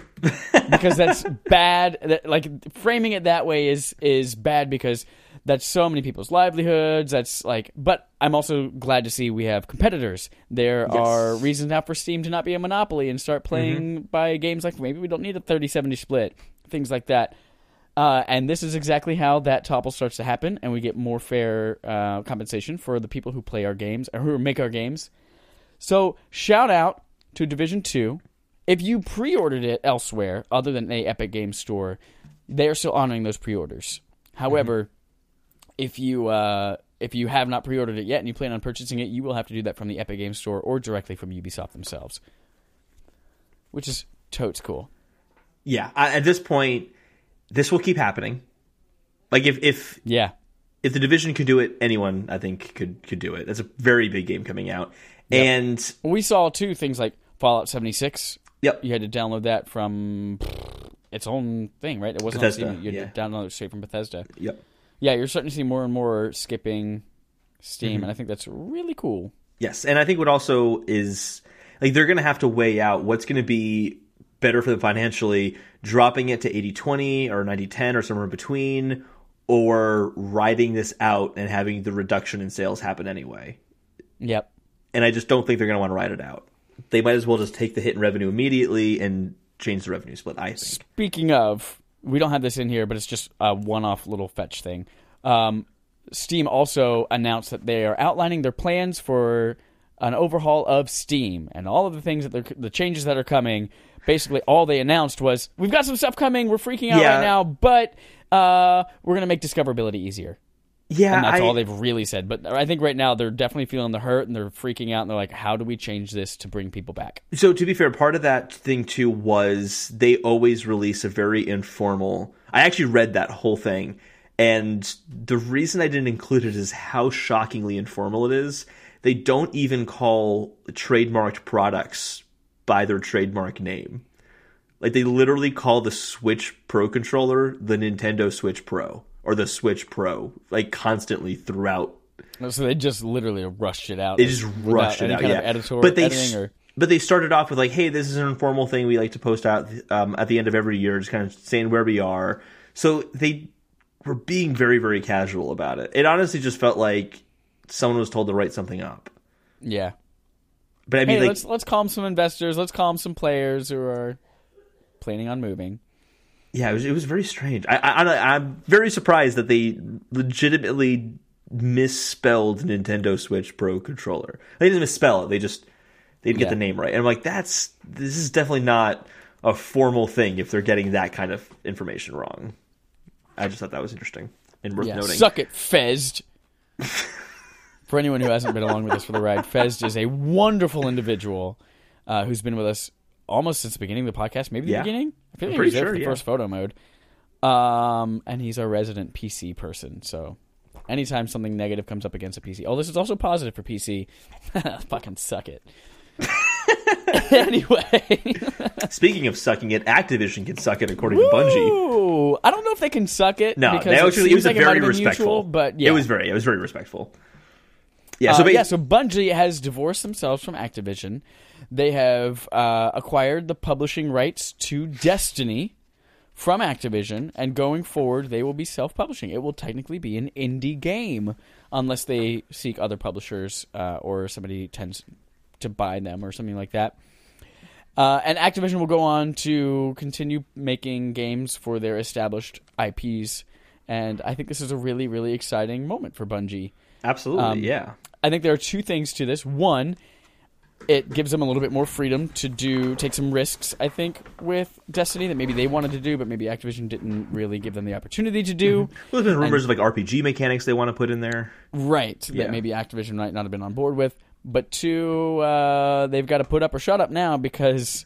because that's bad. That, like framing it that way is is bad because that's so many people's livelihoods. That's like, but I'm also glad to see we have competitors. There are reasons now for Steam to not be a monopoly and start playing by games like maybe we don't need a 30-70 split, things like that. Uh, and this is exactly how that topple starts to happen, and we get more fair uh, compensation for the people who play our games or who make our games. So shout out to Division Two. If you pre-ordered it elsewhere, other than a Epic Games Store, they are still honoring those pre-orders. However, if you uh, if you have not pre-ordered it yet and you plan on purchasing it, you will have to do that from the Epic Games Store or directly from Ubisoft themselves, which is totes cool. Yeah, I, at this point, this will keep happening. Like if if Yeah, if the division could do it, anyone I think could could do it. That's a very big game coming out, and we saw too things like Fallout seventy six. yep, You had to download that from its own thing, right? It wasn't Bethesda, on Steam. You had to download it straight from Bethesda. yep, Yeah, you're starting to see more and more skipping Steam, Mm-hmm. and I think that's really cool. yes. And I think what also is like they're going to have to weigh out what's going to be better for them financially, dropping it to 80-20 or 90-10 or somewhere in between, or riding this out and having the reduction in sales happen anyway. Yep. And I just don't think they're going to want to ride it out. They might as well just take the hit in revenue immediately and change the revenue split. I think. Speaking of, we don't have this in here, but it's just a one-off little fetch thing. Um, Steam also announced that they are outlining their plans for an overhaul of Steam and all of the things that they're, the changes that are coming. Basically, all they announced was we've got some stuff coming. We're freaking out Yeah. right now, but uh, we're going to make discoverability easier. Yeah, And that's I, all they've really said. But I think right now they're definitely feeling the hurt and they're freaking out and they're like, how do we change this to bring people back? So to be fair, part of that thing too was they always release a very informal. I actually read that whole thing, and the reason I didn't include it is how shockingly informal it is. They don't even call trademarked products by their trademark name. Like they literally call the Switch Pro controller the Nintendo Switch Pro or the Switch Pro, like constantly throughout So they just literally rushed it out. they just rushed it out, kind yeah. of editorial but they or but they started off with like, hey, this is an informal thing we like to post out um, at the end of every year, just kind of saying where we are. So they were being very very casual about it. It honestly just felt like someone was told to write something up. yeah. But I mean, Hey, like, let's let's call some investors. Let's call them some players who are planning on moving. Yeah, it was it was very strange. I, I I'm very surprised that they legitimately misspelled Nintendo Switch Pro controller. They didn't misspell it. They just they didn't get the name right. And I'm like, that's this is definitely not a formal thing if they're getting that kind of information wrong. I just thought that was interesting and worth Yeah, noting. suck it, Fezd. for anyone who hasn't been along with us for the ride, Fezd is a wonderful individual uh, who's been with us almost since the beginning of the podcast. Maybe the Yeah. beginning. I feel like pretty sure, the yeah. first photo mode. Um, and he's our resident PC person. So anytime something negative comes up against a PC, oh, this is also positive for PC. Fucking suck it. anyway, Speaking of sucking it, Activision can suck it according to Bungie. I don't know if they can suck it. No, because they it actually it seems was like it very been respectful. mutual, but yeah, It was very it was very respectful. Yeah, Uh, so ba- yeah, so Bungie has divorced themselves from Activision. They have uh, acquired the publishing rights to Destiny from Activision, and going forward, they will be self-publishing. It will technically be an indie game, unless they seek other publishers uh, or somebody tends to buy them or something like that. Uh, and Activision will go on to continue making games for their established IPs. And I think this is a really, really exciting moment for Bungie. absolutely, um, yeah. I think there are two things to this. One, it gives them a little bit more freedom to do take some risks. I think with Destiny that maybe they wanted to do, but maybe Activision didn't really give them the opportunity to do. Well, there's been rumors of like RPG mechanics they want to put in there. Right, Yeah. that maybe Activision might not have been on board with. But two, uh, they've got to put up or shut up now because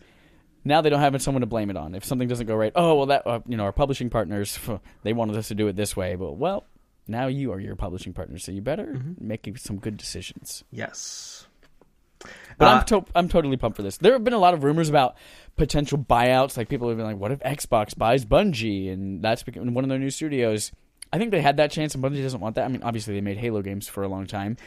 now they don't have someone to blame it on. If something doesn't go right, oh well, that uh, you know our publishing partners they wanted us to do it this way. But well, now you are your publishing partner, so you better make some good decisions. Yes. But Uh, I'm to- I'm totally pumped for this. There have been a lot of rumors about potential buyouts. Like people have been like, "What if Xbox buys Bungie?" And that's one of their new studios. I think they had that chance, and Bungie doesn't want that. I mean, obviously they made Halo games for a long time.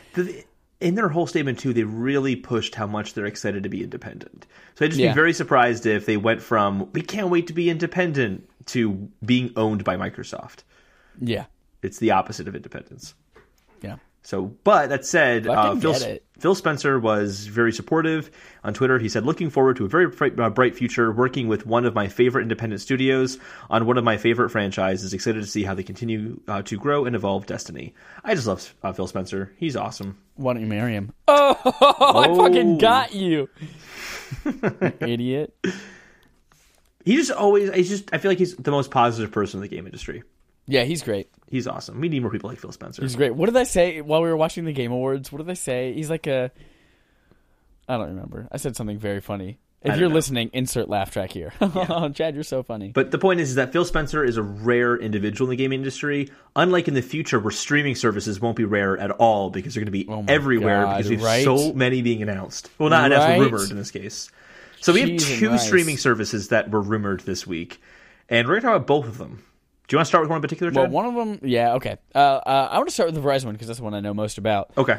In their whole statement too, they really pushed how much they're excited to be independent. So I'd just Yeah. be very surprised if they went from "we can't wait to be independent" to being owned by Microsoft. Yeah, It's the opposite of independence. yeah. So, but that said, uh, Phil. Phil Spencer was very supportive on Twitter. He said, "Looking forward to a very bright, uh, bright future working with one of my favorite independent studios on one of my favorite franchises. Excited to see how they continue uh, to grow and evolve Destiny. I just love uh, Phil Spencer. He's awesome. Why don't you marry him? Oh, I Oh. fucking got you, idiot. He just always. He's just. I feel like he's the most positive person in the game industry. Yeah, he's great. He's awesome. We need more people like Phil Spencer. He's great. What did I say while we were watching the Game Awards? What did I say? He's like a. I don't remember. I said something very funny. If you're know. listening, insert laugh track here. Oh, Chad, you're so funny. But the point is, is that Phil Spencer is a rare individual in the gaming industry. Unlike in the future, where streaming services won't be rare at all because they're going to be Oh everywhere God, because we have right? so many being announced. Well, not announced, Right? but rumored in this case. So we have two streaming services that were rumored this week, and we're going to talk about both of them. Do you want to start with one in particular? Well, one of them, yeah, okay. Uh, uh, I want to start with the Verizon one because that's the one I know most about. Okay,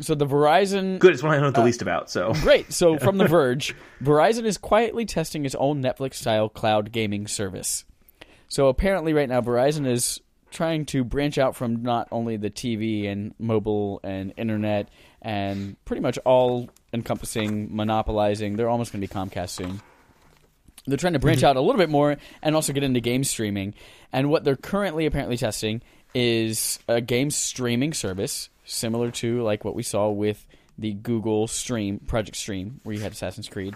So the Verizon, good. It's one I know Uh, the least about. So great. So from The Verge, Verizon is quietly testing its own Netflix-style cloud gaming service. So apparently, right now, Verizon is trying to branch out from not only the TV and mobile and internet and pretty much all encompassing monopolizing. They're almost going to be Comcast soon. They're trying to branch out a little bit more and also get into game streaming. And what they're currently apparently testing is a game streaming service similar to like what we saw with the Google Stream Project Stream, where you had Assassin's Creed.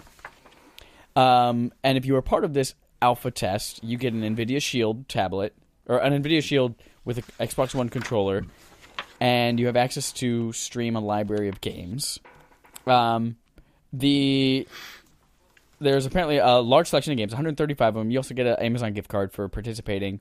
Um, and if you are part of this alpha test, you get an NVIDIA Shield tablet or an NVIDIA Shield with an Xbox One controller, and you have access to stream a library of games. Um, the there's apparently a large selection of games, 135 of them. You also get an Amazon gift card for participating.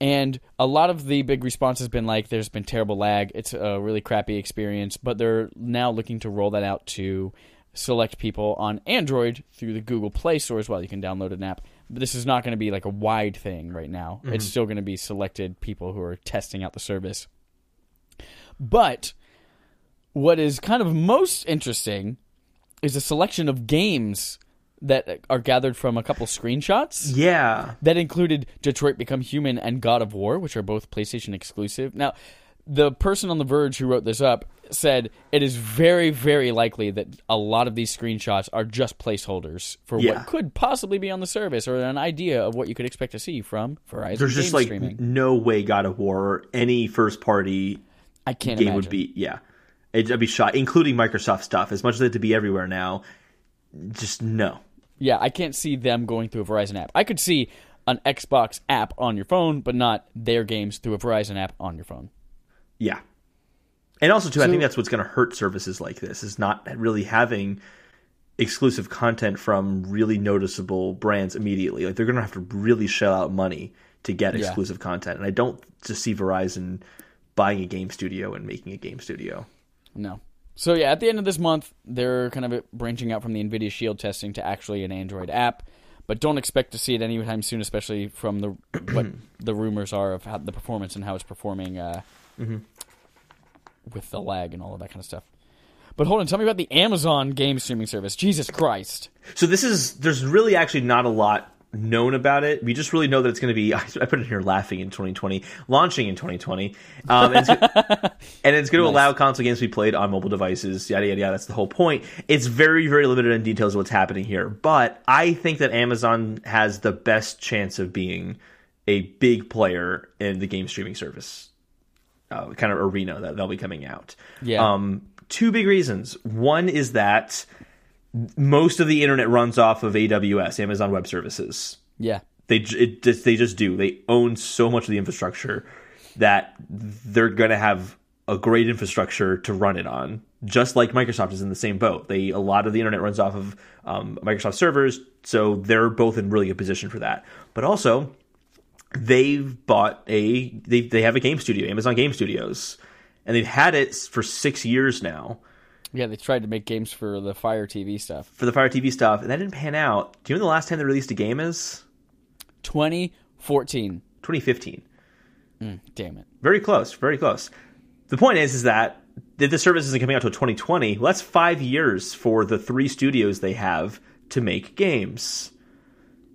And a lot of the big response has been like, there's been terrible lag. It's a really crappy experience. But they're now looking to roll that out to select people on Android through the Google Play Store as well. You can download an app. But this is not going to be like a wide thing right now. Mm-hmm. It's still going to be selected people who are testing out the service. But what is kind of most interesting is a selection of games that are gathered from a couple screenshots Yeah. that included Detroit Become Human and God of War, which are both PlayStation exclusive. Now, the person on The Verge who wrote this up said it is very, very likely that a lot of these screenshots are just placeholders for Yeah. what could possibly be on the service or an idea of what you could expect to see from Verizon There's just like streaming. no way God of War or any first party I can't game imagine. would be yeah. It, I'd be shot, including Microsoft stuff. As much as it to be everywhere now, just no. Yeah, I can't see them going through a Verizon app. I could see an Xbox app on your phone, but not their games through a Verizon app on your phone. Yeah. And also too, I think that's what's going to hurt services like this is not really having exclusive content from really noticeable brands immediately. Like they're going to have to really shell out money to get Yeah. exclusive content. And I don't just see Verizon buying a game studio and making a game studio. No. So yeah, at the end of this month, they're kind of branching out from the Nvidia Shield testing to actually an Android app, but don't expect to see it anytime soon, especially from the what the rumors are of how the performance and how it's performing uh, with the lag and all of that kind of stuff. But hold on, tell me about the Amazon game streaming service. Jesus Christ! So this is there's really actually not a lot known about it. We just really know that it's going to be. I put it here laughing in 2020, launching in 2020, um, and, it's, and it's going to allow console games to be played on mobile devices. Yada yada yada. That's the whole point. It's very very limited in details of what's happening here, but I think that Amazon has the best chance of being a big player in the game streaming service uh, kind of arena that they'll be coming out. Yeah. Um, two big reasons. One is that most of the internet runs off of AWS, Amazon Web Services. Yeah, They it just, they just do. They own so much of the infrastructure that they're going to have a great infrastructure to run it on. Just like Microsoft is in the same boat. They a lot of the internet runs off of um, Microsoft servers, so they're both in really good position for that. But also, they've bought a they they have a game studio, Amazon Game Studios, and they've had it for six years now yeah. They tried to make games for the Fire TV stuff. for the Fire TV stuff, and that didn't pan out. Do you know when the last time they released a game is? 2014. 2015. Mm, damn it. Very close, very close. The point is, is that if the service isn't coming out until 2020, well, that's five years for the three studios they have to make games.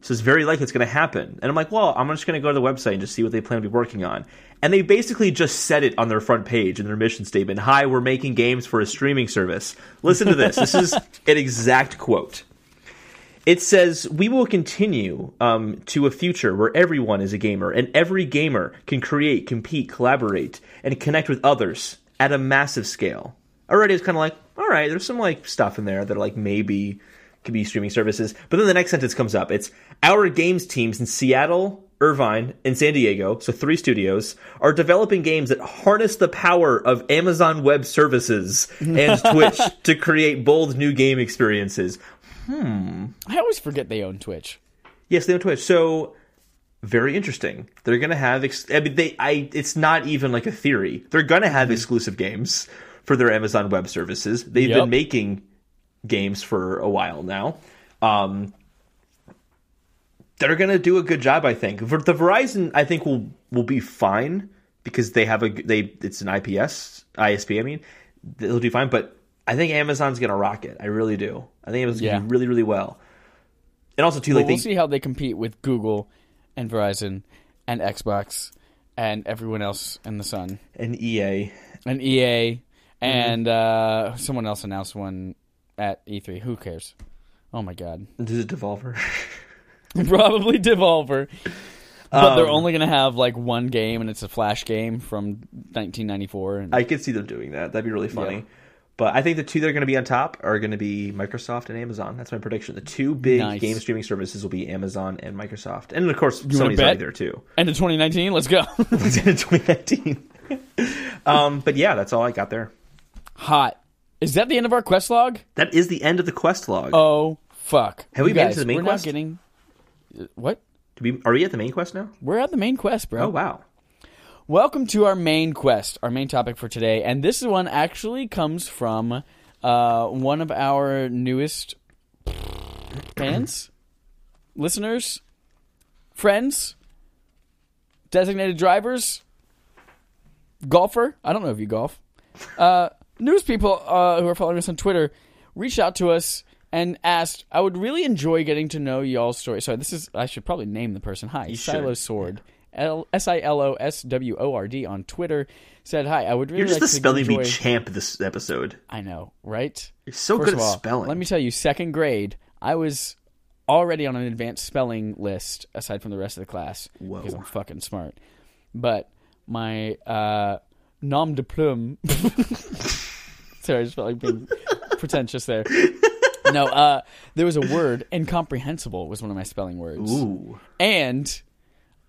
So it's very likely it's going to happen. And I'm like, well, I'm just going to go to the website and just see what they plan to be working on. And they basically just said it on their front page in their mission statement. Hi, we're making games for a streaming service. Listen to this. this is an exact quote. It says, We will continue um, to a future where everyone is a gamer and every gamer can create, compete, collaborate, and connect with others at a massive scale. Already it's kind of like, all right, there's some like stuff in there that are like maybe could be streaming services. But then the next sentence comes up. It's our games teams in Seattle, Irvine, and San Diego, so three studios, are developing games that harness the power of Amazon Web Services and Twitch to create bold new game experiences. Hmm. I always forget they own Twitch. Yes, they own Twitch. So very interesting. They're gonna have. Ex- I mean, they. I. It's not even like a theory. They're gonna have exclusive games for their Amazon Web Services. They've Yep. been making games for a while now. Um, they're gonna do a good job, I think. For the Verizon, I think will will be fine because they have a they. It's an IPS ISP. I mean, they'll do fine. But I think Amazon's gonna rock it. I really do. I think Amazon's Yeah. gonna do really really well. And also too, Well, like we'll they, see how they compete with Google and Verizon and Xbox and everyone else in the sun and EA. and EA Mm-hmm. and uh, someone else announced one at E3. Who cares? Oh my god, This is Devolver. probably Devolver. But they're Um, only going to have like one game, and it's a Flash game from 1994. And I could see them doing that. That'd be really funny. Yeah. But I think the two that are going to be on top are going to be Microsoft and Amazon. That's my prediction. The two big Nice. game streaming services will be Amazon and Microsoft, and of course wanna Sony's already there too. End of 2019. Let's go. End of 2019. um, but yeah, that's all I got there. Hot. Is that the end of our quest log? That is the end of the quest log. Oh fuck. Have we You made it to the main we're quest? Not getting. What? We, are we at the main quest now? We're at the main quest, bro. Oh wow. Welcome to our main quest, our main topic for today, and this one actually comes from uh, one of our newest fans, listeners, friends, designated drivers, golfer. I don't know if you golf. Uh, news people uh, who are following us on Twitter reached out to us and asked, "I would really enjoy getting to know y'all's story." Sorry, this is I should probably name the person. Hi, should. Silo Sword. L- S I L O S W O R D on Twitter said, "Hi, I would really You're just like the to spelling bee champ this episode. I know, right? You're so First good at all, spelling. Let me tell you, second grade, I was already on an advanced spelling list aside from the rest of the class Whoa. because I'm fucking smart. But my uh, nom de plume. Sorry, I just felt like being pretentious there. No, uh, there was a word incomprehensible was one of my spelling words, Ooh. and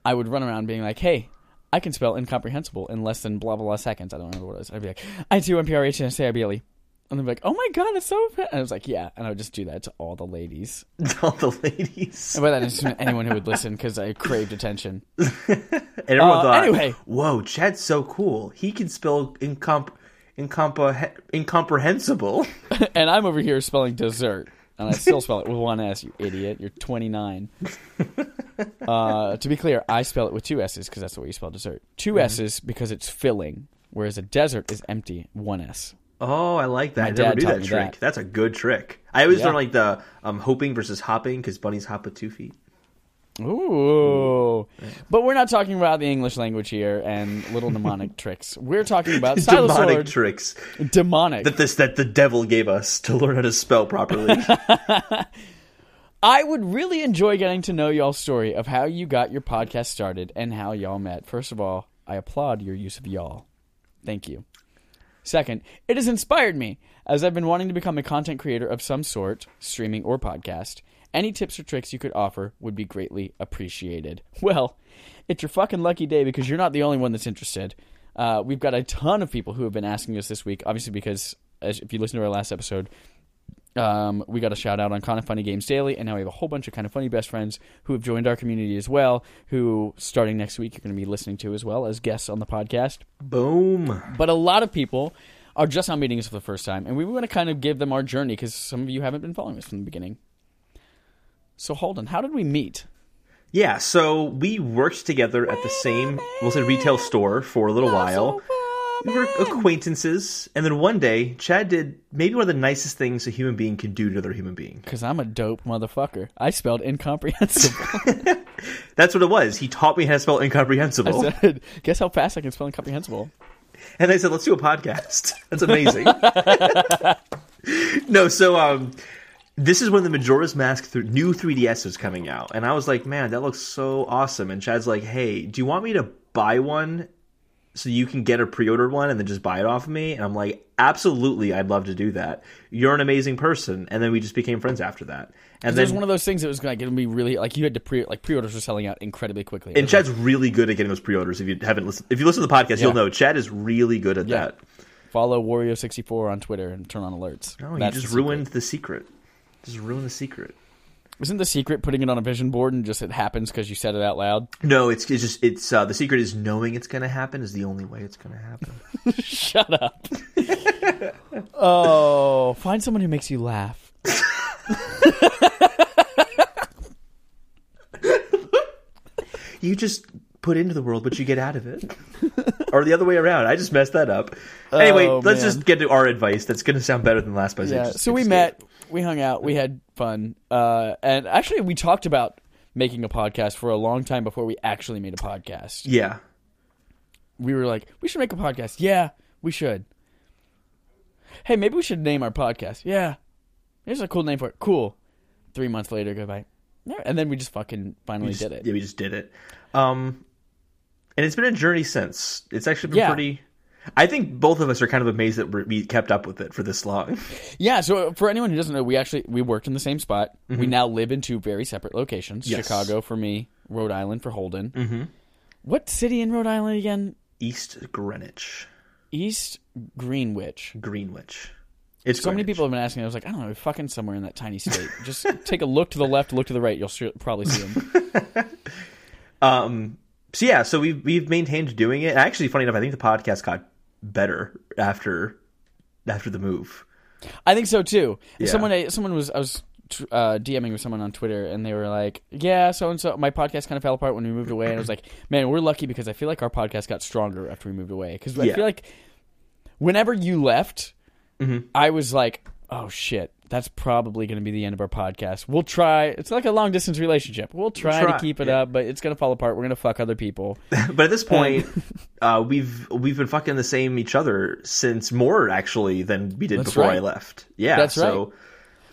I would run around being like, "Hey." I can spell incomprehensible in less than blah blah blah seconds. I don't remember what it was. I'd be like, I T O M P R H N S A I B L E, and S A I B L E and they'd be like, "Oh my god, it's so!" fa-" And I was like, "Yeah," and I would just do that to all the ladies. All the ladies. And by that, I just meant anyone who would listen because I craved attention. And everyone Uh, thought, anyway. whoa, Chad's so cool. He can spell incomp- incomp- incomprehensible. and I'm over here spelling dessert, and I still spell it with one S. You idiot! You're 29. uh, to be clear, I spell it with two S's because that's the way you spell dessert. 2 Mm-hmm. S's because it's filling, whereas a desert is empty. One S. Oh, I like that. My I never knew that trick. that. That's a good trick. I always Yeah. learn like the um, hoping versus hopping because bunnies hop with two feet. Ooh. But we're not talking about the English language here and little mnemonic tricks. We're talking about Demonic tricks demonic. that this that the devil gave us to learn how to spell properly. I would really enjoy getting to know y'all's story of how you got your podcast started and how y'all met. First of all, I applaud your use of y'all. Thank you. Second, it has inspired me as I've been wanting to become a content creator of some sort, streaming or podcast. Any tips or tricks you could offer would be greatly appreciated. Well, it's your fucking lucky day because you're not the only one that's interested. Uh, we've got a ton of people who have been asking us this week, obviously because as if you listen to our last episode, um, we got a shout out on Kind of Funny Games Daily, and now we have a whole bunch of Kind of Funny best friends who have joined our community as well. Who, starting next week, you're going to be listening to as well as guests on the podcast. Boom. But a lot of people are just now meeting us for the first time, and we want to kind of give them our journey because some of you haven't been following us from the beginning. So, Holden, how did we meet? Yeah, so we worked together at the same, we'll say, retail store for a little while. We were acquaintances, and then one day, Chad did maybe one of the nicest things a human being can do to another human being. Because I'm a dope motherfucker. I spelled incomprehensible. That's what it was. He taught me how to spell I incomprehensible, said, guess how fast I can spell incomprehensible? and I said, "Let's do a podcast." That's amazing. no, so um, this is when the Majora's Mask th- new 3DS was coming out, and I was like, "Man, that looks so awesome!" And Chad's like, "Hey, do you want me to buy one so you can get a pre-ordered one and then just buy it off of me?" And I'm like, "Absolutely, I'd love to do that. You're an amazing person." And then we just became friends after that. And It was one of those things that was like going to be really like you had to pre like pre-orders were selling out incredibly quickly. And Chad's really good at getting those pre-orders. If you haven't listened, if you listen to the podcast, you'll know Chad is really good at Yeah. that. Follow Wario64 on Twitter and turn on alerts. No, That's you the just secret. ruined the secret. Just ruined the secret. Isn't the secret putting it on a vision board and just it happens because you said it out loud? No, it's it's just it's uh, the secret is knowing it's going to happen is the only way it's going to happen. Shut up. oh, find someone who makes you laugh. you just put into the world what you get out of it, or the other way around. I just messed that up. Anyway, Oh, let's man. just get to our advice. That's going to sound better than last place. Yeah. So we met, we hung out, we had fun, uh, and actually we talked about making a podcast for a long time before we actually made a podcast. Yeah, We were like, we should make a podcast. Yeah, we should. Hey, maybe we should name our podcast. Yeah, here's a cool name for it. Cool. Three months later, go by. And then we just fucking finally just, did it. Yeah, we just did it. Um, and it's been a journey since. It's actually been Yeah. pretty. I think both of us are kind of amazed that we're, kept up with it for this long. Yeah, so for anyone who doesn't know, we actually we worked in the same spot. We now live in two very separate locations. Yes. Chicago for me, Rhode Island for Holden. Mm-hmm. What city in Rhode Island again? East Greenwich, East Greenwich. Greenwich. It's So many people have been asking. I was like, I don't know, fucking somewhere in that tiny state. Just take a look to the left, look to the right. You'll probably see them. Um. So yeah, so we've we've maintained doing it. Actually, funny enough, I think the podcast got better after after the move. I think so too. Yeah. Someone, someone was I was uh, DMing with someone on Twitter, and they were like, "Yeah, so and so, my podcast kind of fell apart when we moved away." And I was like, "Man, we're lucky because I feel like our podcast got stronger after we moved away." Because I Yeah. feel like whenever you left, Mm-hmm. I was like, "Oh shit." That's probably going to be the end of our podcast. We'll try. It's like a long distance relationship. We'll try, Try, to keep it yeah. up, but it's going to fall apart. We're going to fuck other people. But at this point, uh, we've we've been fucking the same each other since more actually than we did That's before right. I left. Yeah, That's so right. a lot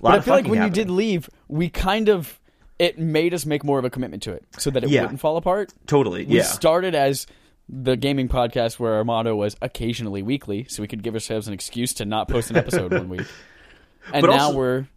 But I feel like when you did leave, we kind of it made us make more of a commitment to it, so that it Yeah. wouldn't fall apart. totally, We yeah, started as the gaming podcast where our motto was occasionally weekly, so we could give ourselves an excuse to not post an episode one week. And But now also- we're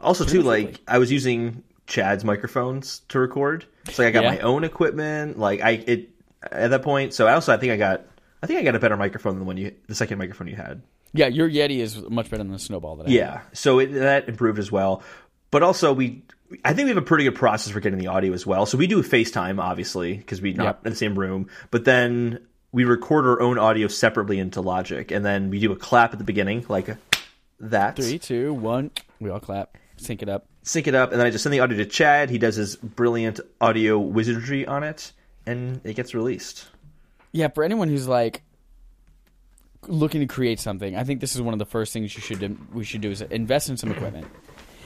also too like. I was using Chad's microphones to record. So like, I got Yeah. my own equipment. Like I it at that point. So I also I think I got I think I got a better microphone than the one you the second microphone you had. yeah, your Yeti is much better than the Snowball that I Yeah, so it, that improved as well. But also, we I think we have a pretty good process for getting the audio as well. So we do FaceTime, obviously, because we're not in the same room. But then we record our own audio separately into Logic, and then we do a clap at the beginning, like that. Three, two, one. We all clap, sync it up. Sync it up, and then I just send the audio to Chad. He does his brilliant audio wizardry on it, and it gets released. Yeah, for anyone who's like looking to create something, I think this is one of the first things you should do, we should do is invest in some equipment.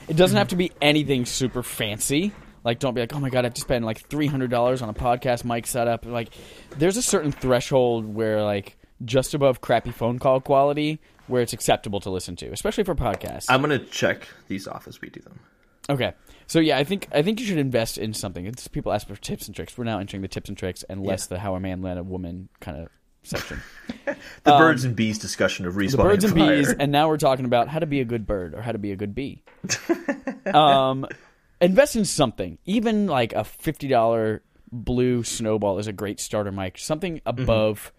It doesn't have to be anything super fancy. Like, don't be like, oh my god, I have to spend like three hundred dollars on a podcast mic setup. Like, there's a certain threshold where like just above crappy phone call quality where it's acceptable to listen to, especially for podcasts. I'm gonna check these off as we do them. Okay. So yeah, I think I think you should invest in something. It's, people ask for tips and tricks. We're now entering the tips and tricks and less the how a man led a woman kind of section. The birds and bees discussion of respawning Um, the birds and fire. bees, and now we're talking about how to be a good bird or how to be a good bee. um, invest in something, even like a fifty dollar blue snowball is a great starter mic. Something Mm-hmm. above,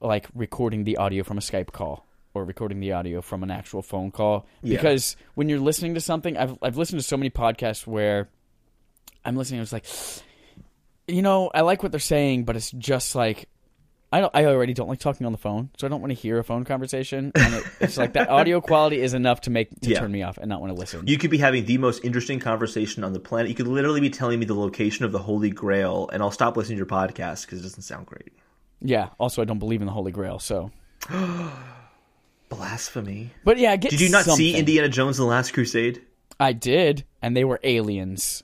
like recording the audio from a Skype call or recording the audio from an actual phone call. Yeah. Because when you're listening to something, I've I've listened to so many podcasts where I'm listening. I was like, you know, I like what they're saying, but it's just like I don't. I already don't like talking on the phone, so I don't want to hear a phone conversation. And it, it's like that audio quality is enough to make to Yeah. turn me off and not want to listen. You could be having the most interesting conversation on the planet. You could literally be telling me the location of the Holy Grail, and I'll stop listening to your podcast because it doesn't sound great. Yeah. Also, I don't believe in the Holy Grail. So, Blasphemy. but yeah, get Did you not something. see Indiana Jones and the Last Crusade? I did, and they were aliens.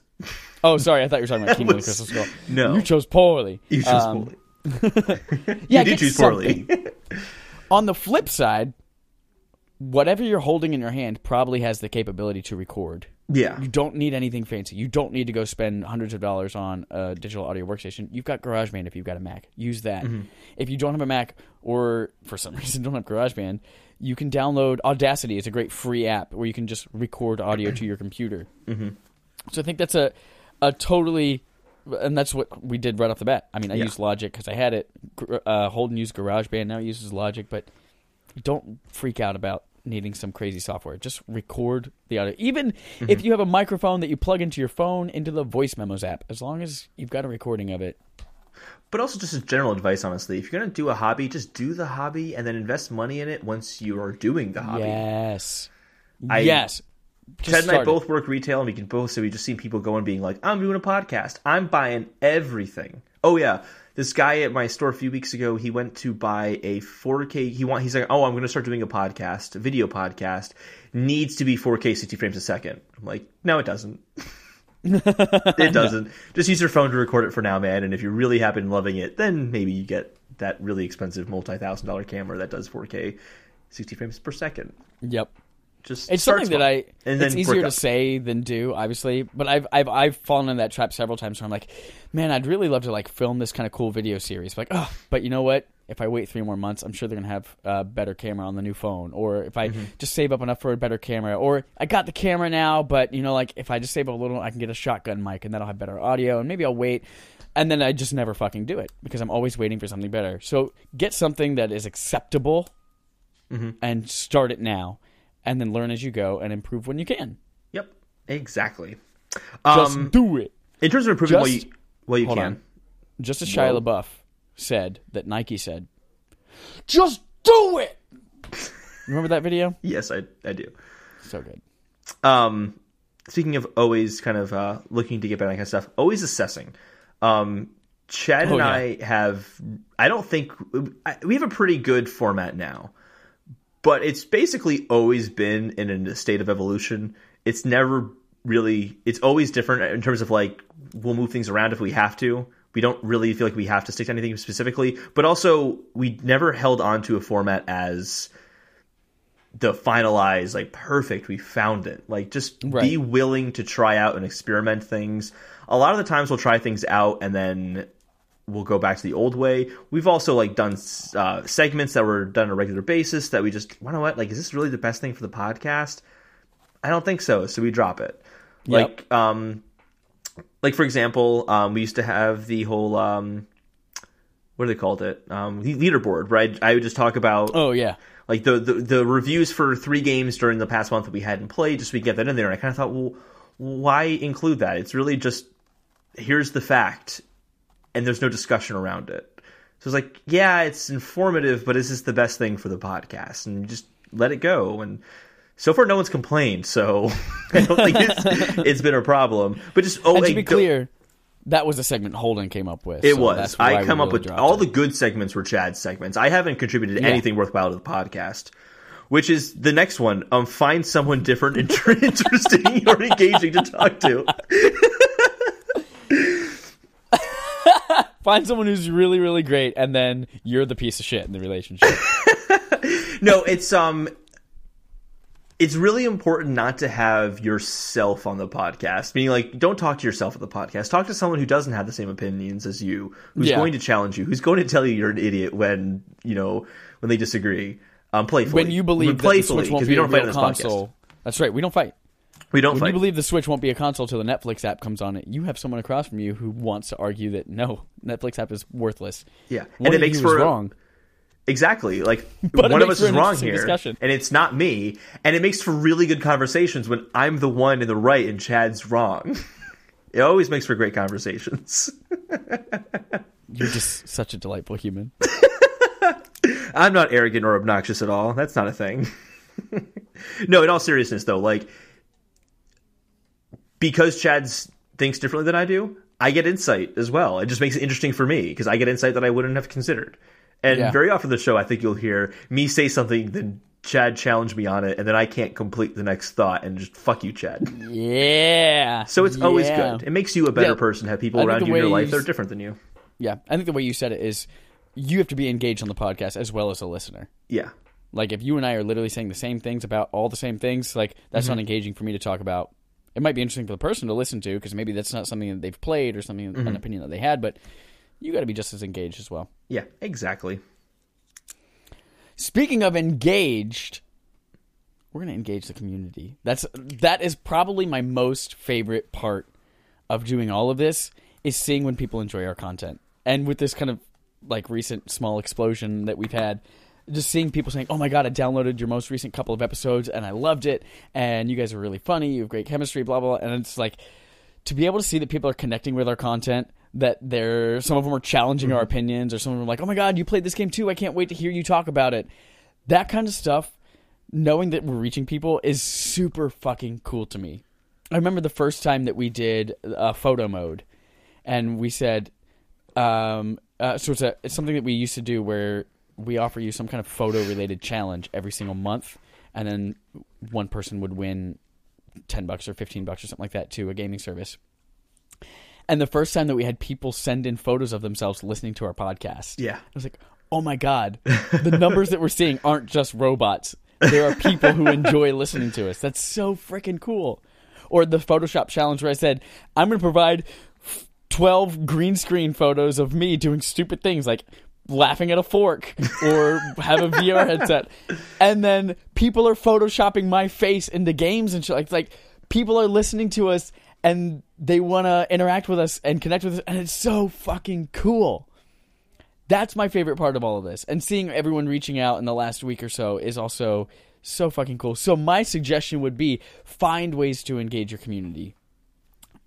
Oh, sorry. I thought you were talking about Kingdom of the Crystal Skull. no. you chose poorly. You chose Um, poorly. Yeah, you did choose something. poorly. On the flip side, whatever you're holding in your hand probably has the capability to record. Yeah. You don't need anything fancy. You don't need to go spend hundreds of dollars on a digital audio workstation. You've got GarageBand if you've got a Mac. Use that. If you don't have a Mac or for some reason don't have GarageBand, you can download Audacity. It's a great free app where you can just record audio to your computer. Mm-hmm. So I think that's a a totally and that's what we did right off the bat. I mean, I Yeah. used Logic because I had it. Uh, Holden used GarageBand. Now he uses Logic, but don't freak out about needing some crazy software. Just record the audio. Even if mm-hmm. you have a microphone that you plug into your phone into the voice memos app, as long as you've got a recording of it. But also, just as general advice, honestly, if you're going to do a hobby, just do the hobby and then invest money in it once you are doing the hobby. Yes. I- yes. Just Ted and I both work retail, and we can both say we've just seen people going being like, "I'm doing a podcast. I'm buying everything." Oh yeah, this guy at my store a few weeks ago, he went to buy a 4K. He want he's like, "Oh, I'm going to start doing a podcast, a video podcast. Needs to be 4K, 60 frames a second. I'm like, "No, it doesn't. it doesn't. Just use your phone to record it for now, man. And if you're really happy and loving it, then maybe you get that really expensive multi-thousand dollar camera that does 4K, 60 frames per second. Yep. Just It's something that I. and it's easier to say than do, obviously. But I've I've I've fallen in that trap several times. Where I'm like, man, I'd really love to like film this kind of cool video series. Like, oh, but you know what? if I wait three more months, I'm sure they're gonna have a better camera on the new phone. Or if Mm-hmm. I just save up enough for a better camera, or I got the camera now, but you know, like if I just save up a little, I can get a shotgun mic, and that'll have better audio, and maybe I'll wait. And then I just never fucking do it because I'm always waiting for something better. So get something that is acceptable Mm-hmm. and start it now, and then learn as you go and improve when you can. Yep, exactly. Just Um, do it. in terms of improving, what just- you what you can. on. Just as Shia Whoa. LaBeouf said that Nike said, "Just do it." Remember that video? Yes, I I do. So good. Um, speaking of always kind of uh, looking to get better kind of stuff, always assessing. Um, Chad Oh, and yeah. I have. I don't think I- we have a pretty good format now, but it's basically always been in a state of evolution. It's never really. It's always different in terms of like we'll move things around if we have to. We don't really feel like we have to stick to anything specifically, but also we never held on to a format as the finalized like perfect we found it like just be willing to try out and experiment things a lot of the times we'll try things out and then we'll go back to the old way. We've also like done uh, segments that were done on a regular basis that we just you know what? Like is this really the best thing for the podcast? I don't think so so we drop it. Like um like for example um we used to have the whole um what do they called it? Um the leaderboard right? I would just talk about Oh yeah. like the, the the reviews for three games during the past month that we hadn't played, just so we get that in there. And I kind of thought, well, why include that? It's really just here's the fact, and there's no discussion around it. So it's like, yeah, it's informative, but is this the best thing for the podcast? And just let it go. And so far, no one's complained, so I don't think it's, it's been a problem. But just oh, And to hey, be clear, that was a segment Holden came up with. it so was. I come up really with all it. the good segments were Chad's segments. I haven't contributed Yeah. anything worthwhile to the podcast, which is the next one. Um, find someone different, inter- interesting, or engaging to talk to. Find someone who's really, really great, and then you're the piece of shit in the relationship. No, it's um, it's really important not to have yourself on the podcast. Meaning, like, don't talk to yourself at the podcast. Talk to someone who doesn't have the same opinions as you, who's Yeah. going to challenge you, who's going to tell you you're an idiot when you know when they disagree. Um, playfully. when you believe the playfully, Switch won't 'cause be we don't fight on this podcast. That's right. We don't fight. We don't When fight. you believe the Switch won't be a console till the Netflix app comes on it, you have someone across from you who wants to argue that no, Netflix app is worthless. Yeah, One and it makes for wrong. exactly like But one of us is wrong here, discussion. and it's not me. And it makes for really good conversations when I'm the one in the right and Chad's wrong. it always makes for great conversations. You're just such a delightful human. I'm not arrogant or obnoxious at all. That's not a thing. no, in all seriousness though, like because Chad thinks differently than I do, I get insight as well. It just makes it interesting for me because I get insight that I wouldn't have considered. And Yeah. very often the show, I think you'll hear me say something, then Chad challenge me on it, and then I can't complete the next thought and just fuck you, Chad. Yeah. So it's always good. It makes you a better Yeah. person. Have people around you in your life that are different than you. Yeah, I think the way you said it is you have to be engaged on the podcast as well as a listener. Yeah. Like if you and I are literally saying the same things about all the same things, like that's Mm-hmm. not engaging for me to talk about. It might be interesting for the person to listen to because maybe that's not something that they've played or something Mm-hmm. an opinion that they had, but you got to be just as engaged as well. Yeah. Exactly. Speaking of engaged, we're going to engage the community. That's that is probably my most favorite part of doing all of this is seeing when people enjoy our content. And with this kind of like recent small explosion that we've had, just seeing people saying, "Oh my god, I downloaded your most recent couple of episodes and I loved it and you guys are really funny, you have great chemistry, blah blah." blah. And it's like to be able to see that people are connecting with our content that they're some of them are challenging our opinions or some of them are like oh my god you played this game too i can't wait to hear you talk about it that kind of stuff knowing that we're reaching people is super fucking cool to me i remember the first time that we did uh, photo mode and we said um, uh, so it's, a, it's something that we used to do where we offer you some kind of photo related challenge every single month and then one person would win 10 bucks or 15 bucks or something like that to a gaming service. And the first time that we had people send in photos of themselves listening to our podcast, Yeah. I was like, oh my God, the numbers that we're seeing aren't just robots. There are people who enjoy listening to us. That's so freaking cool. Or the Photoshop challenge where I said, I'm going to provide 12 green screen photos of me doing stupid things like laughing at a fork or have a VR headset. And then people are photoshopping my face into games and shit. Like, like people are listening to us and they want to interact with us and connect with us. And it's so fucking cool. That's my favorite part of all of this. And seeing everyone reaching out in the last week or so is also so fucking cool. So my suggestion would be find ways to engage your community.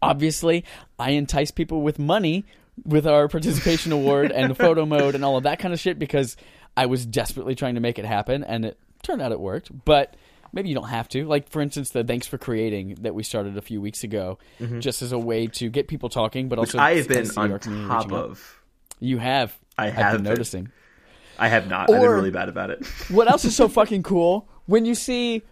Obviously, I entice people with money with our participation award and photo mode and all of that kind of shit because I was desperately trying to make it happen and it turned out it worked. But maybe you don't have to. Like for instance, the thanks for creating that we started a few weeks ago, mm-hmm. just as a way to get people talking, but Which also I have been on top out. of. You have. I I've been been. noticing. I have not. I've been really bad about it. What else is so fucking cool? When you see,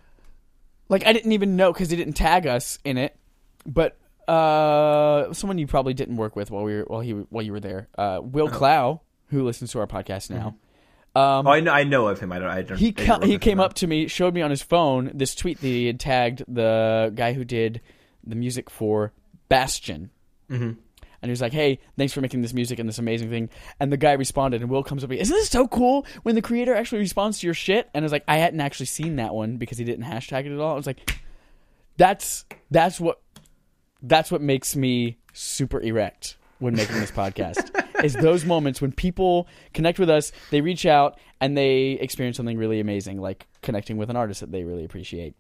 like, I didn't even know because he didn't tag us in it, but uh, someone you probably didn't work with while we were while he while you were there, uh, Will Clow, who listens to our podcast now. Um, oh, I know. I know of him. I don't. I don't. he I ca- didn't work he came up to me, showed me on his phone this tweet that he had tagged the guy who did the music for Bastion. Mm-hmm. And he was like, "Hey, thanks for making this music and this amazing thing." And the guy responded, and Will comes up, to me, "Isn't this so cool when the creator actually responds to your shit?" And I was like, "I hadn't actually seen that one because he didn't hashtag it at all." I was like, "That's that's what that's what makes me super erect when making this podcast is those moments when people connect with us they reach out and they experience something really amazing like connecting with an artist that they really appreciate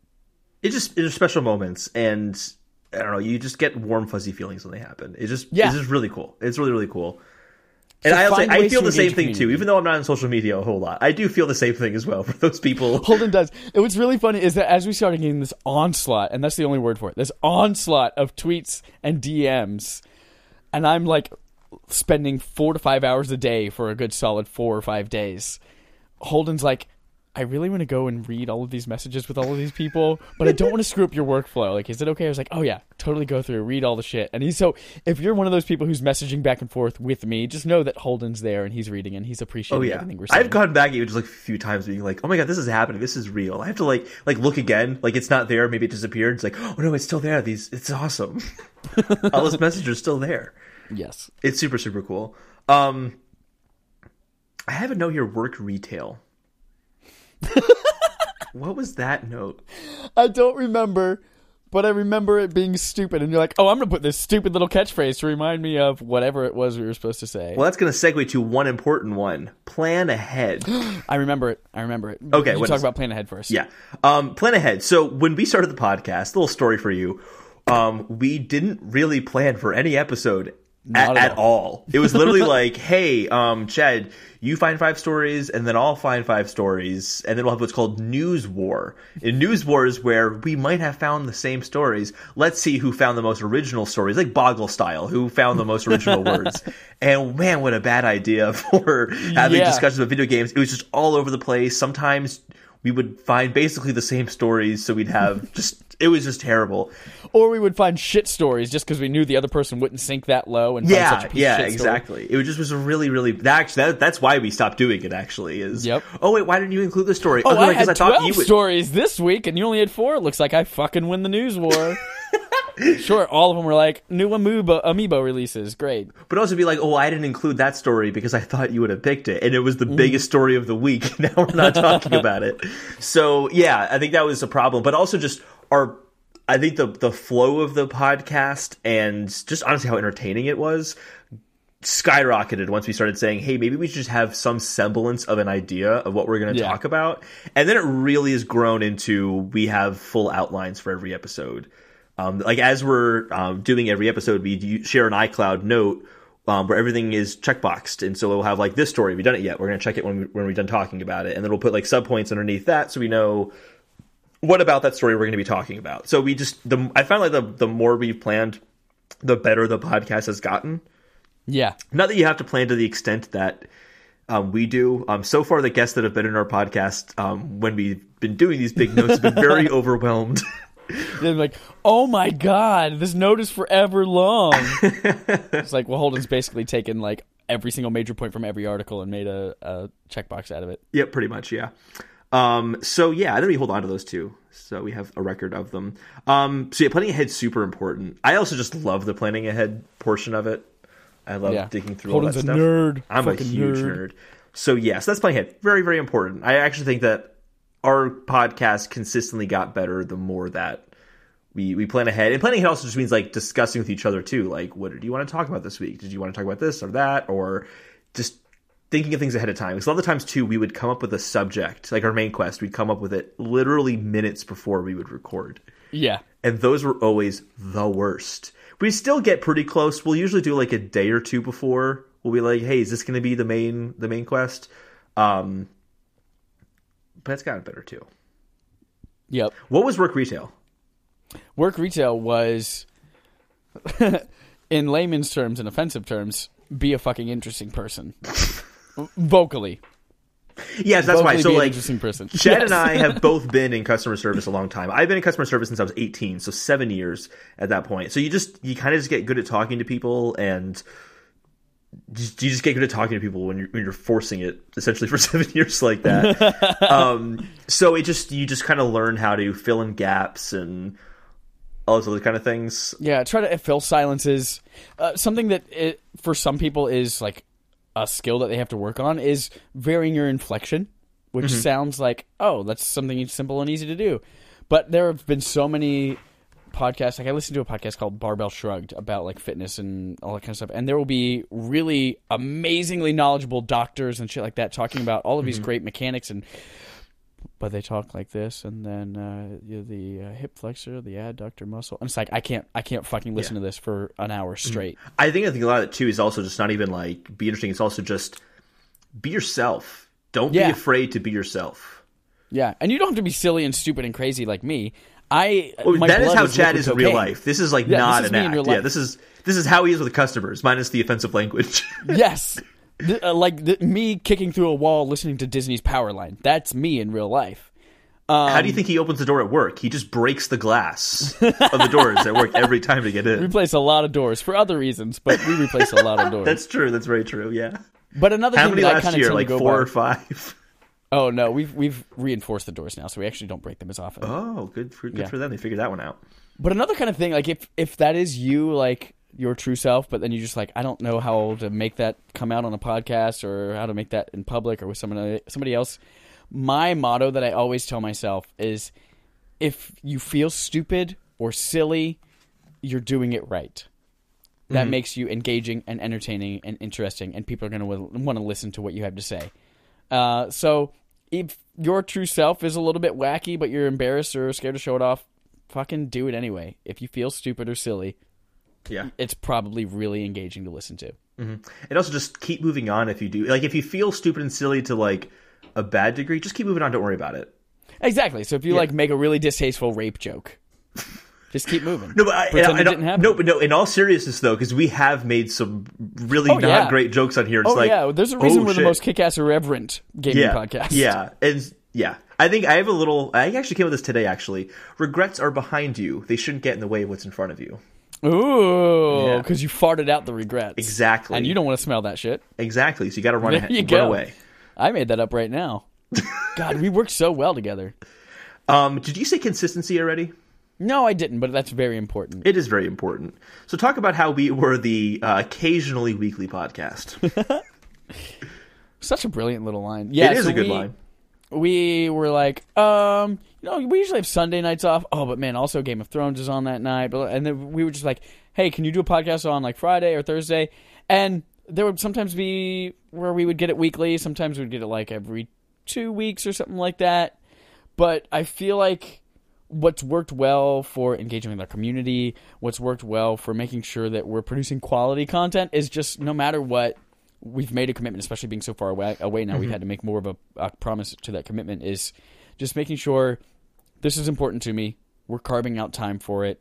It just it's special moments, and I don't know. You just get warm, fuzzy feelings when they happen. It just Yeah. it's just really cool. It's really really cool. And I also I feel the same thing your too. Even though I'm not on social media a whole lot, I do feel the same thing as well for those people. holden does and what's really funny is that as we started getting this onslaught and that's the only word for it this onslaught of tweets and dms and i'm like spending four to five hours a day for a good solid four or five days holden's like I really want to go and read all of these messages with all of these people, but I don't want to screw up your workflow. Like, is it okay? I was like, oh yeah, totally go through, read all the shit. And he's so, if you're one of those people who's messaging back and forth with me, just know that Holden's there and he's reading and he's appreciating Oh yeah, everything we're saying. I've gone back even just like a few times, being like, "Oh my god, this is happening. This is real." I have to like like look again. Like it's not there. Maybe it disappeared. It's like, oh no, it's still there. These, it's awesome. All those messages are still there. yes. It's super super cool. Um, I have a note here. Work retail. what was that note? I don't remember, but I remember it being stupid. And you're like, oh, I'm going to put this stupid little catchphrase to remind me of whatever it was we were supposed to say. Well, that's going to segue to one important one. Plan ahead. I remember it. I remember it. Okay, what talk about plan ahead first. Yeah. Um, plan ahead. So when we started the podcast, little story for you. Um, we didn't really plan for any episode at, at at all. It was literally like, hey, um, Chad, you find five stories, and then I'll find five stories, and then we'll have what's called News War. In News War is where we might have found the same stories. Let's see who found the most original stories, like Boggle style, who found the most original words. And man, what a bad idea for having Yeah. discussions about video games. It was just all over the place. Sometimes we would find basically the same stories, so we'd have just it was just terrible. Or we would find shit stories just because we knew the other person wouldn't sink that low and Yeah, such a piece yeah, of shit story. exactly. It was just was a really, really. That actually, that, that's why we stopped doing it. Actually, is Yep. Oh wait, why didn't you include the story? Oh, no, I because had 12 you would. stories this week and you only had four. It Looks like I fucking win the news war. sure, all of them were like new Amiibo, Amiibo releases. Great. But also be like, oh, I didn't include that story because I thought you would have picked it, and it was the Mm. biggest story of the week. now we're not talking about it. So yeah, I think that was a problem. But also just our, I think the the flow of the podcast and just honestly how entertaining it was skyrocketed once we started saying, hey, maybe we should just have some semblance of an idea of what we're going to Yeah. talk about. And then it really has grown into we have full outlines for every episode. Um, like as we're um, doing every episode, we do share an iCloud note um, where everything is checkboxed, and so we'll have like this story. We done it yet? We're gonna check it when we, when we're done talking about it, and then we'll put like subpoints underneath that, so we know what about that story we're going to be talking about. So we just the I found like the the more we've planned, the better the podcast has gotten. Yeah. Not that you have to plan to the extent that um, we do. Um, so far, the guests that have been in our podcast, um, when we've been doing these big notes, have been very overwhelmed. They're like, oh my god, this note is forever long. it's like, well, Holden's basically taken like every single major point from every article and made a, a checkbox out of it. Yep, pretty much, yeah. Um, so yeah, I think we hold on to those two, so we have a record of them. Um, so yeah, planning ahead super important. I also just love the planning ahead portion of it. I love Yeah. digging through Holden's all a that stuff. nerd. I'm a huge nerd. nerd. So yes, that's planning ahead. Very, very important. I actually think that our podcast consistently got better the more that we we plan ahead. And planning ahead also just means like discussing with each other too. Like, what do you want to talk about this week? Did you want to talk about this or that, or just thinking of things ahead of time? Because a lot of the times too, we would come up with a subject, like our main quest. We'd come up with it literally minutes before we would record, Yeah. and those were always the worst. We still get pretty close. We'll usually do like a day or two before. We'll be like, "Hey, is this going to be the main the main quest?" Um, but it's gotten better too. Yep. What was work retail? Work retail was, in layman's terms and offensive terms, be a fucking interesting person. Vocally. Yes, that's why. So like, interesting person. Chad Yes. and I have both been in customer service a long time. I've been in customer service since I was 18, so seven years at that point. So you just you kind of just get good at talking to people, and just, you just get good at talking to people when you're when you're forcing it essentially for seven years like that. um, so it just you just kind of learn how to fill in gaps and all those other kind of things. Yeah, try to fill silences. Uh, something that it, for some people is like a skill that they have to work on is varying your inflection, which Mm-hmm. sounds like oh, that's something simple and easy to do. But there have been so many podcasts. Like I listened to a podcast called Barbell Shrugged about like fitness and all that kind of stuff, and there will be really amazingly knowledgeable doctors and shit like that talking about all of Mm-hmm. these great mechanics and. But they talk like this, and then uh, you know, the uh, hip flexor, the adductor muscle. And it's like I can't, I can't fucking listen Yeah. to this for an hour straight. I think I think a lot of it too is also just not even like be interesting. It's also just be yourself. Don't Yeah. be afraid to be yourself. Yeah, and you don't have to be silly and stupid and crazy like me. I Oh, my that is how is Chad is in real life. This is like Yeah, not is an act. Yeah, this is this is how he is with customers, minus the offensive language. yes, uh, like me kicking through a wall listening to Disney's Powerline. That's me in real life. Um, how do you think he opens the door at work? He just breaks the glass of the doors at work every time to get in. Replace a lot of doors for other reasons, but we replace a lot of doors. That's true. That's very true. Yeah. but another How thing many that last kind of year? Like four by- or five. Oh no, we've we've reinforced the doors now, so we actually don't break them as often. Oh, good for good Yeah. for them. They figured that one out. But another kind of thing, like if if that is you, like your true self, but then you just like I don't know how to make that come out on a podcast or how to make that in public or with someone somebody else. My motto that I always tell myself is, if you feel stupid or silly, you're doing it right. That Mm-hmm. makes you engaging and entertaining and interesting, and people are going to want to listen to what you have to say. Uh, so if your true self is a little bit wacky, but you're embarrassed or scared to show it off, fucking do it anyway. If you feel stupid or silly, Yeah. it's probably really engaging to listen to. And also just keep moving on if you do. Like if you feel stupid and silly to like a bad degree, just keep moving on. Don't worry about it. Exactly. So if you Yeah. like make a really distasteful rape joke, just keep moving. No, but I, Pretend I- it I- didn't happen. no, but no. In all seriousness, though, because we have made some really Oh, not yeah. great jokes on here. It's oh like, yeah, there's a reason oh, we're the most kick-ass irreverent gaming yeah, podcast. Yeah, and yeah, I think I have a little. I actually came with this today. Actually, regrets are behind you. They shouldn't get in the way of what's in front of you. Ooh, Yeah. because you farted out the regrets. Exactly. And you don't want to smell that shit. Exactly. So you got to run There ahead, you go. away. I made that up right now. God, we work so well together. Um, did you say consistency already? No, I didn't, but that's very important. It is very important. So talk about how we were the uh, occasionally weekly podcast. Such a brilliant little line. Yeah, it is so a good we- line. we were like, um, you know, we usually have Sunday nights off. Oh, but man, also Game of Thrones is on that night. But and then we were just like, hey, can you do a podcast on like Friday or Thursday? And there would sometimes be where we would get it weekly. Sometimes we'd get it like every two weeks or something like that. But I feel like what's worked well for engaging with our community, what's worked well for making sure that we're producing quality content is just no matter what, we've made a commitment, especially being so far away, away now, we've had to make more of a, a promise to that commitment is just making sure this is important to me. We're carving out time for it.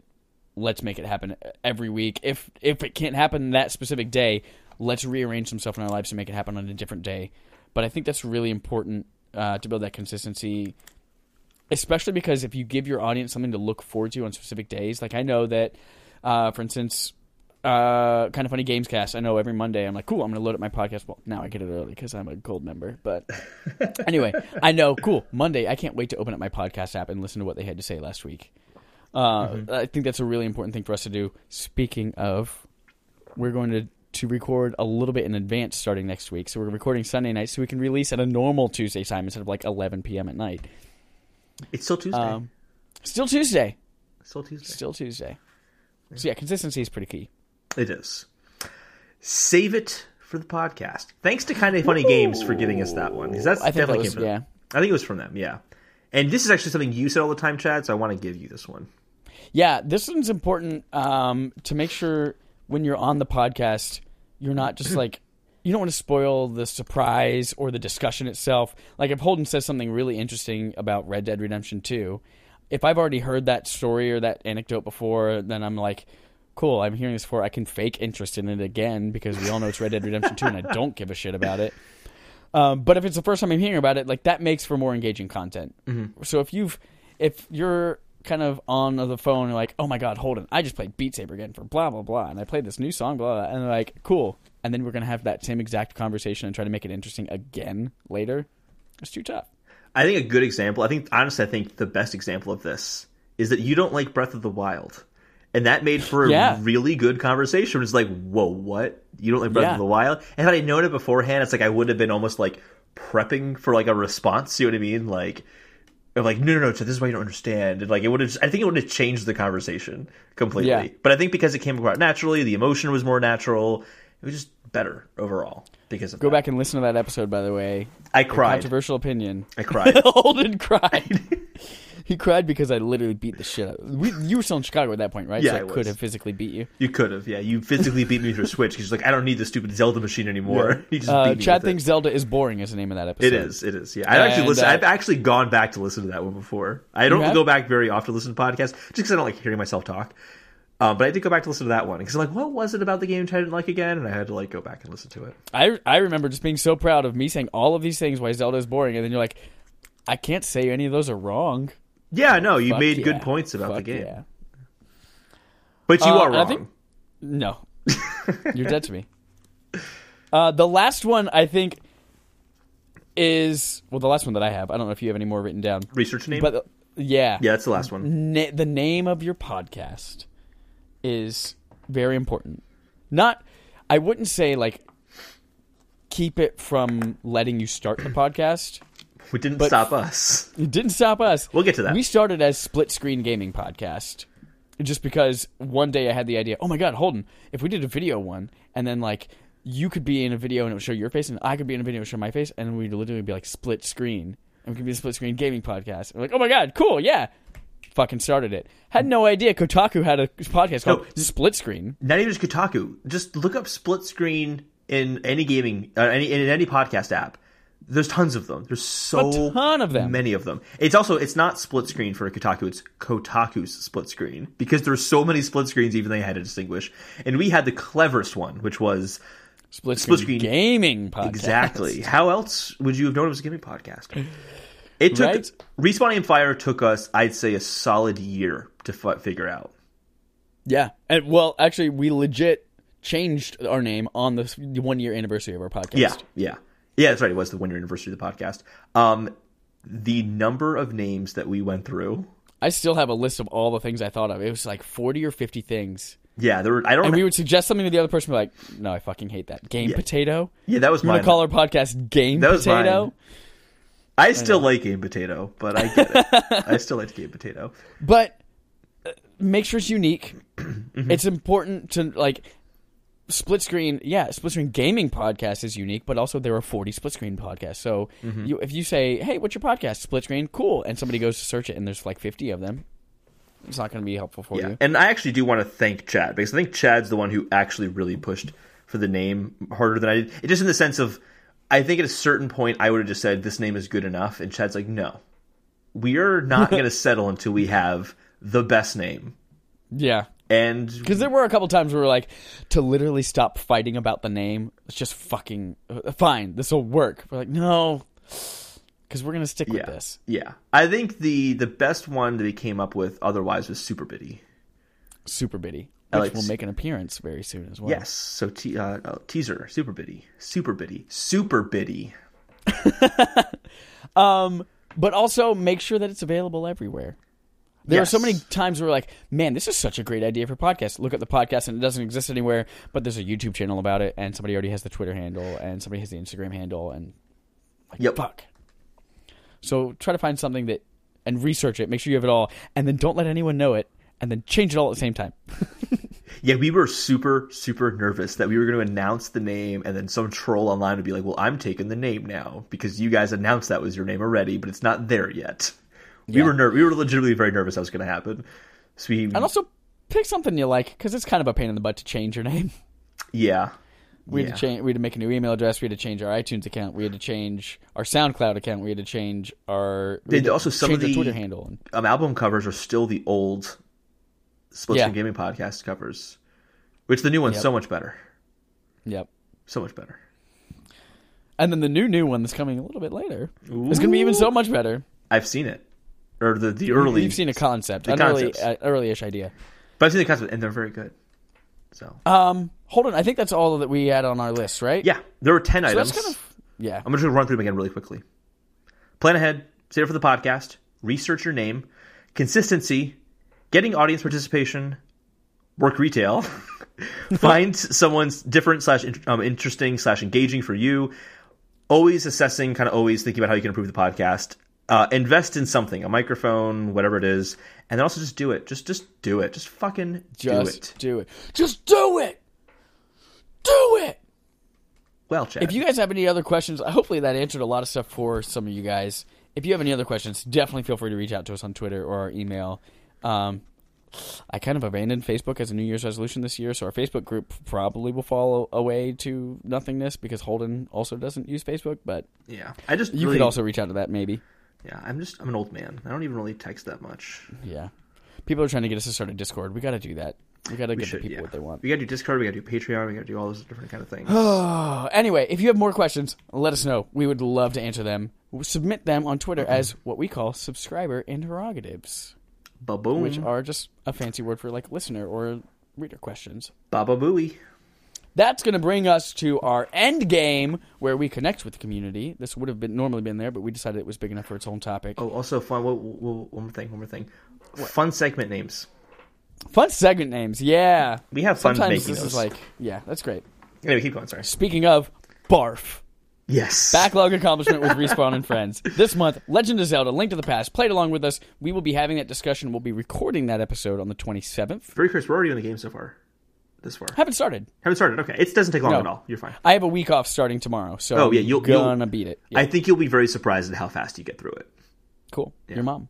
Let's make it happen every week. If if it can't happen that specific day, let's rearrange some stuff in our lives to make it happen on a different day. But I think that's really important uh, to build that consistency especially because if you give your audience something to look forward to on specific days, like I know that, uh, for instance, uh, kind of funny games cast. I know every Monday I'm like, cool, I'm going to load up my podcast. Well, now I get it early because I'm a gold member. But anyway, I know, cool. Monday, I can't wait to open up my podcast app and listen to what they had to say last week. Uh, I think that's a really important thing for us to do. Speaking of, we're going to to record a little bit in advance starting next week. So we're recording Sunday night so we can release at a normal Tuesday time instead of like 11 p.m. at night. It's still Tuesday. Um, still Tuesday. still Tuesday. Still Tuesday. So yeah, consistency is pretty key. It is. Save it for the podcast. Thanks to Kind of Funny Games for giving us that one because that's I think that definitely was- came from yeah. them. I think it was from them. Yeah. And this is actually something you said all the time, Chad. So I want to give you this one. Yeah, this one's important um, to make sure when you're on the podcast, you're not just like you don't want to spoil the surprise or the discussion itself. Like if Holden says something really interesting about Red Dead Redemption 2, if I've already heard that story or that anecdote before, then I'm like, cool, I'm hearing this before. I can fake interest in it again because we all know it's Red Dead Redemption 2 and I don't give a shit about it. Um, but if it's the first time I'm hearing about it, like that makes for more engaging content. So if you've, if you're kind of on the phone, and like, oh my god, Holden, I just played Beat Saber again for blah blah blah, and I played this new song, blah, blah, and they're like, cool, and then we're gonna have that same exact conversation and try to make it interesting again later. It's too tough. I think a good example. I think honestly, I think the best example of this is that you don't like Breath of the Wild, and that made for a Yeah. really good conversation. It's like, whoa, what? You don't like Breath Yeah. of the Wild? And had I known it beforehand, it's like I would have been almost like prepping for like a response. You know what I mean? Like, of like, no, no, no. So this is why you don't understand. And like, it would have. I think it would have changed the conversation completely. Yeah. But I think because it came about naturally, the emotion was more natural. It was just better overall because of Go that. back and listen to that episode, by the way. I cried. Controversial opinion. I cried. Holden cried. he cried because I literally beat the shit out. We, you were still in Chicago at that point, right? Yeah, so I, I could have physically beat you. You could have, yeah. You physically beat me through a Switch because like I don't need the stupid Zelda machine anymore. Just Uh, beat me Chad with it. thinks Zelda is boring. Is the name of that episode? it is. It is. Yeah, I've actually listened. uh, I've actually gone back to listen to that one before. I don't go back very often to listen to podcasts just because I don't like hearing myself talk. Um, but I did go back to listen to that one because I'm like, what was it about the game Chad didn't like again? And I had to like go back and listen to it. I I remember just being so proud of me saying all of these things why Zelda is boring, and then you're like, I can't say any of those are wrong. Yeah, no, you Fuck made yeah. good points about the game, yeah. but you Uh, are I wrong. think- No, you're dead to me. Uh, the last one I think is well, the last one that I have. I don't know if you have any more written down, Research name, but uh, yeah, yeah, that's the last one. Na- the name of your podcast is very important. Not, I wouldn't say like keep it from letting you start the podcast. We didn't but- stop us. It didn't stop us. We'll get to that. We started as Split Screen Gaming Podcast just because one day I had the idea, oh my god, Holden, if we did a video one and then like you could be in a video and it would show your face and I could be in a video and show my face and we'd literally be like split screen and we could be a split screen gaming podcast. And we're like, oh my god, cool, yeah. Fucking started it. Had no idea Kotaku had a podcast called No. Split Screen. Not even just Kotaku. Just look up split screen in any gaming, uh, any in any podcast app. There's tons of them. There's so A ton of them. Many of them. It's also it's not split screen for Kotaku. It's Kotaku's split screen because there's so many split screens. Even they had to distinguish. And we had the cleverest one, which was Split Screen, Split Screen. Gaming Podcast. exactly how else would you have known it was a gaming podcast? It took Right? respawning fire took us, I'd say, a solid year to f- figure out. Yeah. And well, actually we legit changed our name on the one year anniversary of our podcast. Yeah, yeah, yeah. That's right. It was the one year anniversary of the podcast. Um, the number of names that we went through. I still have a list of all the things I thought of. It was like 40 or 50 things. Yeah, there were. I don't. And we would suggest something to the other person, be like, no, I fucking hate that. Game Potato? yeah, that was You want to call our podcast Game That Potato? I still like game potato, but I get it. I still like game potato. But uh, make sure it's unique. Mm-hmm. It's important to, like, split screen. Yeah, split screen gaming podcast is unique, but also there are 40 split screen podcasts. So Mm-hmm. you, if you say, hey, what's your podcast? Split screen? Cool. And somebody goes to search it and there's like 50 of them, it's not going to be helpful for Yeah, you. and I actually do want to thank Chad because I think Chad's the one who actually really pushed for the name harder than I did. It just in the sense of, I think at a certain point I would have just said this name is good enough, and Chad's like, no, we are not going to settle until we have the best name. Yeah. And Because there were a couple times where we were like, to literally stop fighting about the name, let's just fucking, uh, fine, this will work. We're like, no, because we're going to stick yeah, with this. yeah, I think the the best one that we came up with otherwise was Super Biddy. Super Biddy, Like will make an appearance very soon as well. Yes, so te- uh, uh, teaser Super Biddy, Super Biddy, Super Biddy. Um, but also make sure that it's available everywhere. There are so many times where like, man, this is such a great idea for podcast. Look at the podcast and it doesn't exist anywhere, but there's a YouTube channel about it, and somebody already has the Twitter handle, and somebody has the Instagram handle, and like, Yep. fuck. So try to find something that and research it. Make sure you have it all, and then don't let anyone know it, and then change it all at the same time. Yeah, we were super, super nervous that we were going to announce the name, and then some troll online would be like, "Well, I'm taking the name now because you guys announced that was your name already, but it's not there yet." We Yeah. were ner- we were legitimately very nervous that was going to happen. So we, And also pick something you like because it's kind of a pain in the butt to change your name. yeah, We yeah. had to change. We had to make a new email address. We had to change our iTunes account. We had to change our SoundCloud account. We had to change our. we Did had to also some of the- Twitter handle. And, um, album covers are still the old Split Yeah. Gaming podcast covers, which the new one's Yep. so much better, yep. so much better. And then the new new one that's coming a little bit later is going to be even so much better. I've seen it, or the the early. You've seen a concept, the an early, uh, early-ish idea. but I've seen the concept, and they're very good. So Um, hold on. I think that's all that we had on our list, right? yeah, there were ten So items. kind of yeah. I'm just going to run through them again really quickly. Plan ahead, save it for the podcast, research your name, consistency, getting audience participation, work retail, find someone's different slash um, interesting slash engaging for you, always assessing, kind of always thinking about how you can improve the podcast. Uh, invest in something, a microphone, whatever it is, and then also just do it. Just just do it. Just fucking Just do it. do it. Just do it. Do it. Well, Chad. If you guys have any other questions, hopefully that answered a lot of stuff for some of you guys. If you have any other questions, definitely feel free to reach out to us on Twitter or our email. Um, I kind of abandoned Facebook as a New Year's resolution this year, so our Facebook group probably will fall away to nothingness because Holden also doesn't use Facebook. But yeah, I just you really, could also reach out to that maybe. yeah. I'm just I'm an old man. I don't even really text that much. Yeah, people are trying to get us to start a Discord. We got to do that. We got to give should, the people yeah. what they want. We gotta do Discord, we gotta do Patreon, we gotta do all those different kind of things. Oh, anyway, if you have more questions, let us know. We would love to answer them. Submit them on Twitter as what we call subscriber interrogatives, Ba boom. which are just a fancy word for like listener or reader questions. Baba Booey. That's going to bring us to our end game where we connect with the community. This would have been normally been there, but we decided it was big enough for its own topic. Oh, also fun. Whoa, whoa, one more thing. One more thing. Fun segment names. Fun segment names, yeah. We have fun Sometimes making this those. is like, yeah, that's great. Anyway, keep going. Sorry. Speaking of barf. Yes. Backlog accomplishment with Respawn and Friends. This month, Legend of Zelda: Link to the Past. Played along with us. We will be having that discussion. We'll be recording that episode on the 27th. Very curious. We're already in the game so far. This far. Haven't started. Haven't started. Okay. It doesn't take long No. at all. You're fine. I have a week off starting tomorrow, so Oh, yeah, you'll- gonna beat it. Yeah, I think you'll be very surprised at how fast you get through it. cool. Your mom.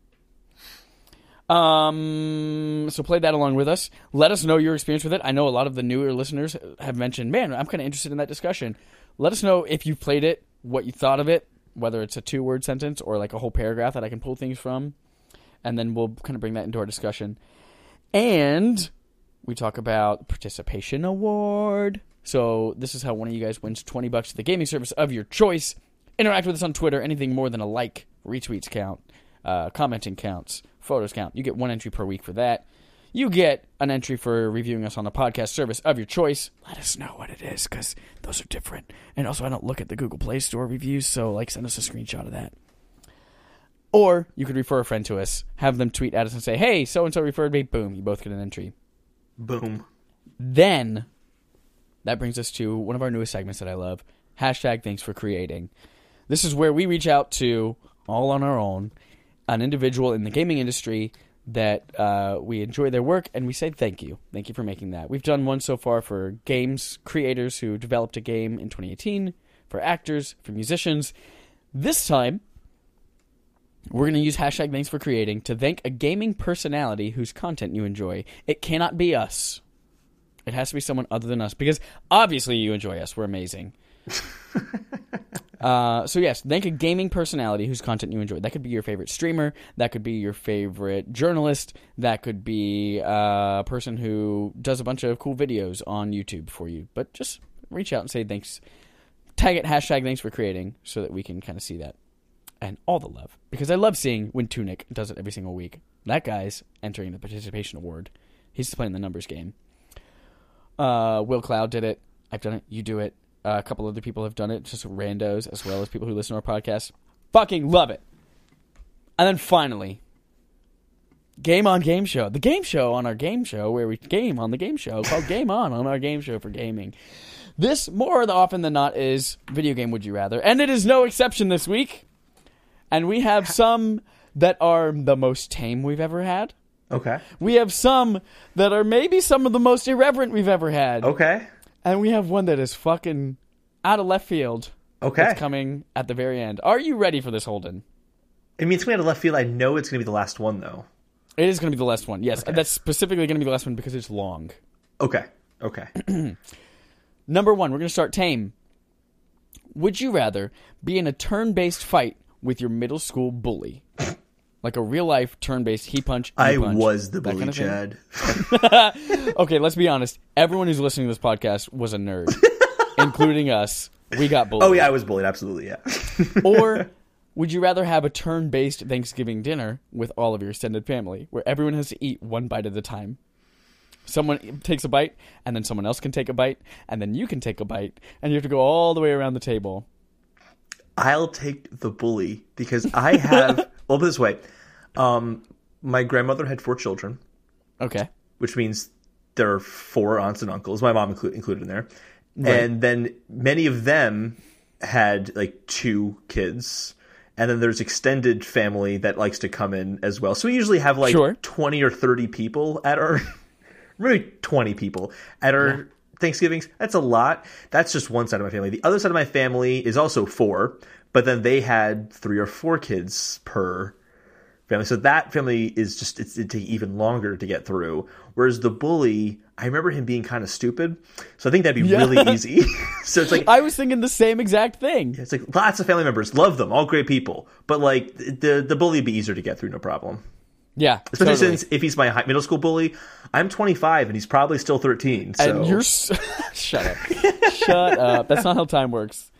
Um, so play that along with us. Let us know your experience with it. I know a lot of the newer listeners have mentioned, man, I'm kind of interested in that discussion. Let us know if you've played it, what you thought of it, whether it's a two word sentence or like a whole paragraph that I can pull things from, and then we'll kind of bring that into our discussion. And we talk about participation award. So this is how one of you guys wins 20 bucks to the gaming service of your choice. Interact with us on Twitter. Anything more than a like, retweets count, uh, commenting counts, photos count. You get one entry per week for that. You get an entry for reviewing us on the podcast service of your choice. Let us know what it is because those are different. And also, I don't look at the Google Play Store reviews, so like send us a screenshot of that. Or you could refer a friend to us, have them tweet at us and say, "Hey, so and so referred me." Boom, you both get an entry. Boom. Then that brings us to one of our newest segments that I love. Hashtag thanks for creating. This is where we reach out to all on our own an individual in the gaming industry that uh, we enjoy their work and we say thank you. Thank you for making that. We've done one so far for games creators who developed a game in 2018, for actors, for musicians. This time, we're going to use hashtag thanks for creating to thank a gaming personality whose content you enjoy. It cannot be us. It has to be someone other than us because obviously you enjoy us. We're amazing. uh, so yes, thank a gaming personality whose content you enjoy. That could be your favorite streamer. That could be your favorite journalist. That could be uh, a person who does a bunch of cool videos on YouTube for you. But just reach out and say thanks. Tag it hashtag thanks for creating so that we can kind of see that and all the love because I love seeing when Tunic does it every single week. That guy's entering the participation award. He's playing the numbers game. Uh, Will Cloud did it. I've done it. You do it. Uh, a couple other people have done it, just randos as well as people who listen to our podcast. Fucking love it. And then finally, Game on Game Show. The game show on our game show where we game on the game show called Game On on our game show for gaming. This, more often than not, is Video Game Would You Rather. And it is no exception this week. And we have some that are the most tame we've ever had. Okay. We have some that are maybe some of the most irreverent we've ever had. Okay. And we have one that is fucking out of left field. Okay. That's coming at the very end. Are you ready for this, Holden? I mean, it's going to left field. I know it's going to be the last one, though. It is going to be the last one. Yes, that's specifically going to be the last one because it's long. Okay. Okay. Number one, we're going to start tame. Would you rather be in a turn based fight with your middle school bully? Like a real life turn based he punch. I punch, was the bully, kind of? Chad. Okay, let's be honest. Everyone who's listening to this podcast was a nerd, including us. We got bullied. Oh, yeah, I was bullied. Absolutely, yeah. Or would you rather have a turn based Thanksgiving dinner with all of your extended family where everyone has to eat one bite at a time? Someone takes a bite, and then someone else can take a bite, and then you can take a bite, and you have to go all the way around the table. I'll take the bully because I have. Well, this way, um, my grandmother had four children, Okay. which means there are four aunts and uncles. My mom inclu- included in there, and then many of them had like two kids. And then there's extended family that likes to come in as well. So we usually have like Sure. 20 or 30 people at our, really 20 people at our Thanksgivings. That's a lot. That's just one side of my family. The other side of my family is also four, but then they had three or four kids per family. So that family is just it's it take even longer to get through. Whereas the bully, I remember him being kind of stupid. So I think that'd be really easy. so it's like I was thinking the same exact thing. it's like lots of family members love them, all great people, but like the the bully would be easier to get through, no problem. Yeah. Especially totally. since if he's my high, middle school bully, I'm 25 and he's probably still 13. So And you're s- shut up, shut up. That's not how time works.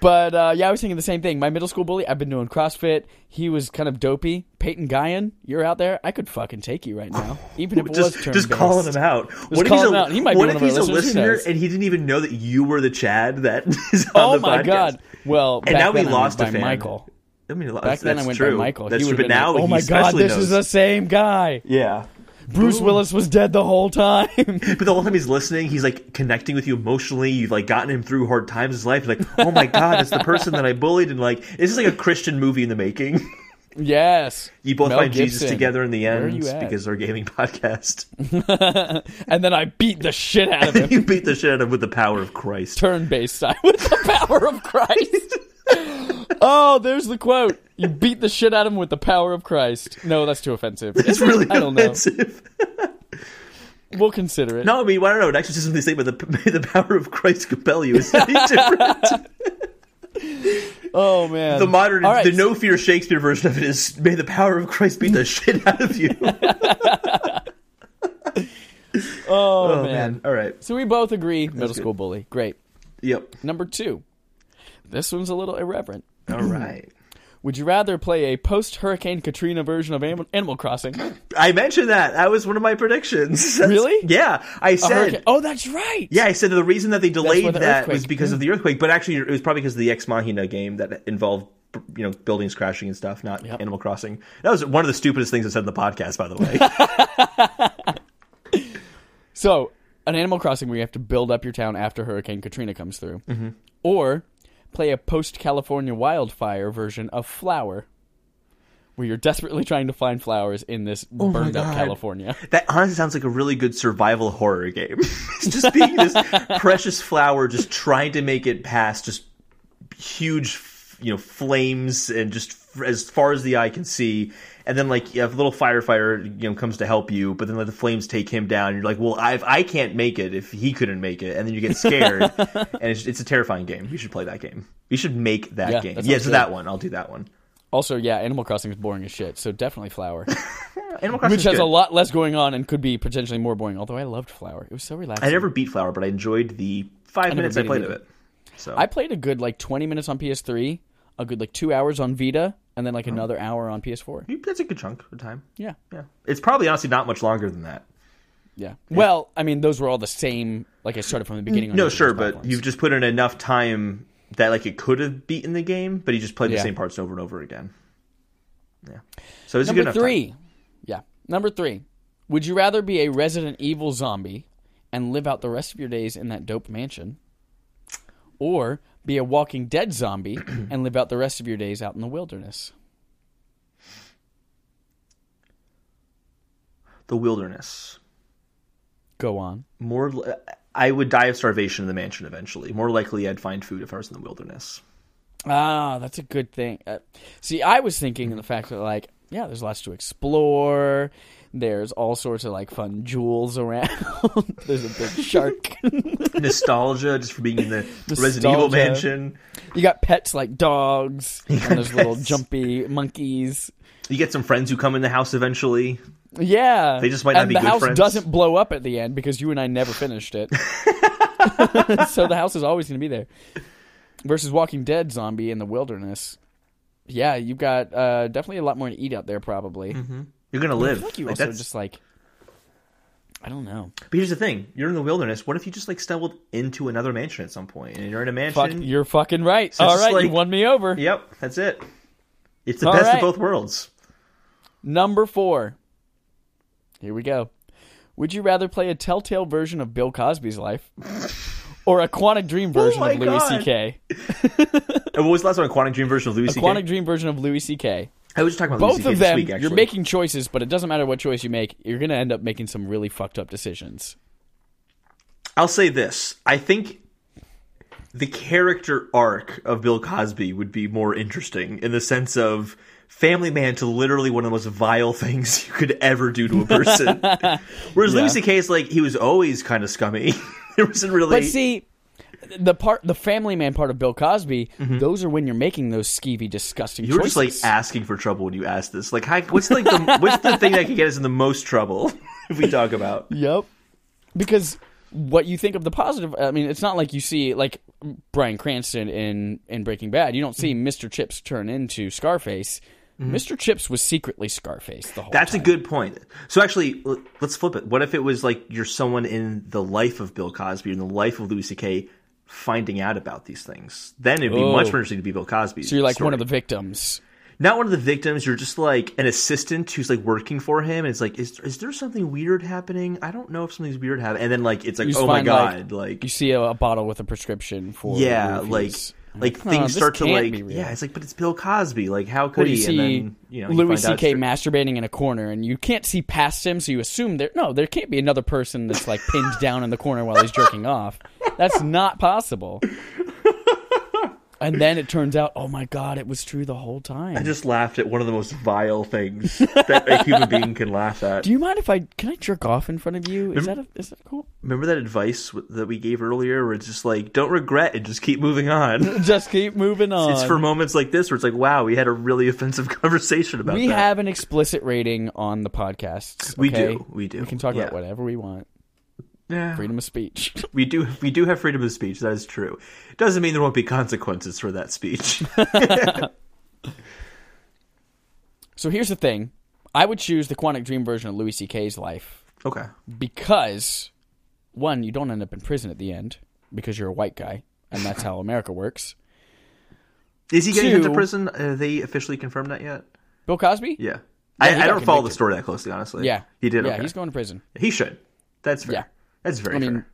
But uh, yeah, I was thinking the same thing. My middle school bully, I've been doing CrossFit. He was kind of dopey. Peyton Guyan, you're out there. I could fucking take you right now, even if it just was turn just calling him out. what if he's a, out. He might what if he's a listener and he didn't even know that you were the Chad that is on Oh the my podcast? god! Well, And now we I lost a fan. Michael. I mean, Back that's, then I went true. by Michael. That's he true. But now like, "Oh my god, this is the same guy." yeah. Bruce Willis was dead the whole time. But the whole time he's listening, he's like connecting with you emotionally. You've like gotten him through hard times in his life. You're like, oh my god, it's the person that I bullied, and like, this is like a Christian movie in the making. yes. You both Mel find Jesus together in the end because they're a gaming podcast. and then I beat the shit out of him. you beat the shit out of him with the power of Christ. turn-based side with the power of Christ. Oh, there's the quote. You beat the shit out of him with the power of Christ. No, that's too offensive. It's really I don't know. offensive. We'll consider it. No, I mean, I don't know. An exorcism they say, but the, may the power of Christ compel you is different. Oh man. the modern, right. the no fear Shakespeare version of it is, may the power of Christ beat the shit out of you. Oh, oh man. man. All right. So we both agree. Middle good. school bully. Great. Yep. Number two. This one's a little irreverent. All right. Would you rather play a post Hurricane Katrina version of Animal Crossing? I mentioned that. That was one of my predictions. That's- Really? Yeah. I said. Oh, that's right. Yeah, I said the reason that they delayed the that was because of the earthquake, but actually it was probably because of the Ex Machina game that involved you know buildings crashing and stuff, not Yep. Animal Crossing. That was one of the stupidest things I said in the podcast, by the way. So, an Animal Crossing where you have to build up your town after Hurricane Katrina comes through. Mm-hmm. Or play a post California wildfire version of Flower, where you're desperately trying to find flowers in this Oh burned up California. that honestly sounds like a really good survival horror game. it's just being this precious flower, just trying to make it past just huge, you know, flames and just as far as the eye can see. And then like a little firefighter, you know, comes to help you, but then like, the flames take him down. And you're like, well, I've, I can't make it if he couldn't make it, and then you get scared, and it's, it's a terrifying game. You should play that game. You should make that Yeah, game. that Yeah, so good. that one. I'll do that one. Also, yeah, Animal Crossing is boring as shit, so definitely Flower. Animal Crossing Which has a lot less going on and could be potentially more boring, although I loved Flower. It was so relaxing. I never beat Flower, but I enjoyed the five never minutes I played of it. So I played a good like 20 minutes on PS3, a good like two hours on Vita, and then like another hour on PS4. that's a good chunk of time. Yeah. Yeah, it's probably honestly not much longer than that. Yeah. Well, I mean, those were all the same. Like I started from the beginning. On No, sure, but platforms. you've just put in enough time that like it could have beaten the game, but you just played the Yeah. same parts over and over again. Yeah, so it's a number good enough three. Yeah. Number three. Would you rather be a Resident Evil zombie and live out the rest of your days in that dope mansion, or be a Walking Dead zombie and live out the rest of your days out in the wilderness? The wilderness. Go on. More, I would die of starvation in the mansion eventually. More likely, I'd find food if I was in the wilderness. Ah, that's a good thing. Uh, see, I was thinking in the fact that, like, yeah, there's lots to explore. There's all sorts of like fun jewels around. there's a big shark. Nostalgia, just for being in the Resident Evil mansion. you got pets like dogs, and those little jumpy monkeys. You get some friends who come in the house eventually. Yeah, They just might not and be the good house friends. doesn't blow up at the end because you and I never finished it. so the house is always going to be there. Versus Walking Dead zombie in the wilderness. Yeah, you've got uh, definitely a lot more to eat out there, probably. You're gonna I live. feel like you Like, also that's- just like I don't know. But here's the thing: you're in the wilderness. What if you just like stumbled into another mansion at some point, and you're in a mansion? Fuck, you're fucking right. So All right, you won me over. Yep, that's it. It's the All best right. of both worlds. Number four. Here we go. Would you rather play a telltale version of Bill Cosby's life, or a Quantic Dream version Oh of Louis God. C.K.? And what was the last one? A Quantic Dream version of Louis A C.K. Quantic Dream version of Louis C.K. I was just talking about Both C.K. of this them, week, you're making choices, but it doesn't matter what choice you make. You're going to end up making some really fucked up decisions. I'll say this: I think the character arc of Bill Cosby would be more interesting in the sense of Family Man to literally one of the most vile things you could ever do to a person. Whereas Yeah. Louis C.K. is like he was always kind of scummy. there wasn't really. But see, the part, the family man part of Bill Cosby, Mm-hmm. those are when you're making those skeevy, disgusting you were choices. just like asking for trouble when you asked this. Like, hi, what's like the what's the thing that could get us in the most trouble if we talk about? Yep. Because what you think of the positive, I mean, it's not like you see like Bryan Cranston in in Breaking Bad. You don't see Mm-hmm. Mr. Chips turn into Scarface. Mr. Chips was secretly Scarface the whole That's a good point. So actually, let's flip it. What if it was like you're someone in the life of Bill Cosby, in the life of Louis C.K., finding out about these things? Then it'd be Oh. much more interesting to be Bill Cosby. So you're like one of the victims. not one of the victims. You're just like an assistant who's like working for him. And it's like, is is there something weird happening? I don't know if something's weird happening. And then like it's like, You oh my god, like, like, You see a, a bottle with a prescription for yeah, like like Huh, things start to like yeah. It's like, but it's Bill Cosby. Like how could Or you he? see and then you know Louis C.K. masturbating in a corner, and you can't see past him, so you assume there. No, there can't be another person that's like pinned down in the corner while he's jerking off. That's not possible. And then it turns out, oh my god, it was true the whole time. I just laughed at one of the most vile things that a human being can laugh at. Do you mind if I can I jerk off in front of you? Is that a, is that cool? Remember that advice that we gave earlier, where it's just like, don't regret and just keep moving on. Just keep moving on. it's for moments like this where it's like, wow, we had a really offensive conversation about we that. have an explicit rating on the podcasts. We do, we do. We can talk about whatever we want. Yeah. Freedom of speech. We do, we do have freedom of speech. That is true. Doesn't mean there won't be consequences for that speech. so here's the thing: I would choose the Quantic Dream version of Louis C.K.'s life okay. because one, you don't end up in prison at the end because you're a white guy, and that's how America works. Is he getting into prison? Uh, Are they officially confirmed that yet? Bill Cosby? Yeah. he I, I don't follow the story that closely, honestly. yeah, He did. Yeah, okay. he's going to prison. He should. That's fair. Yeah. That's very I mean, fair.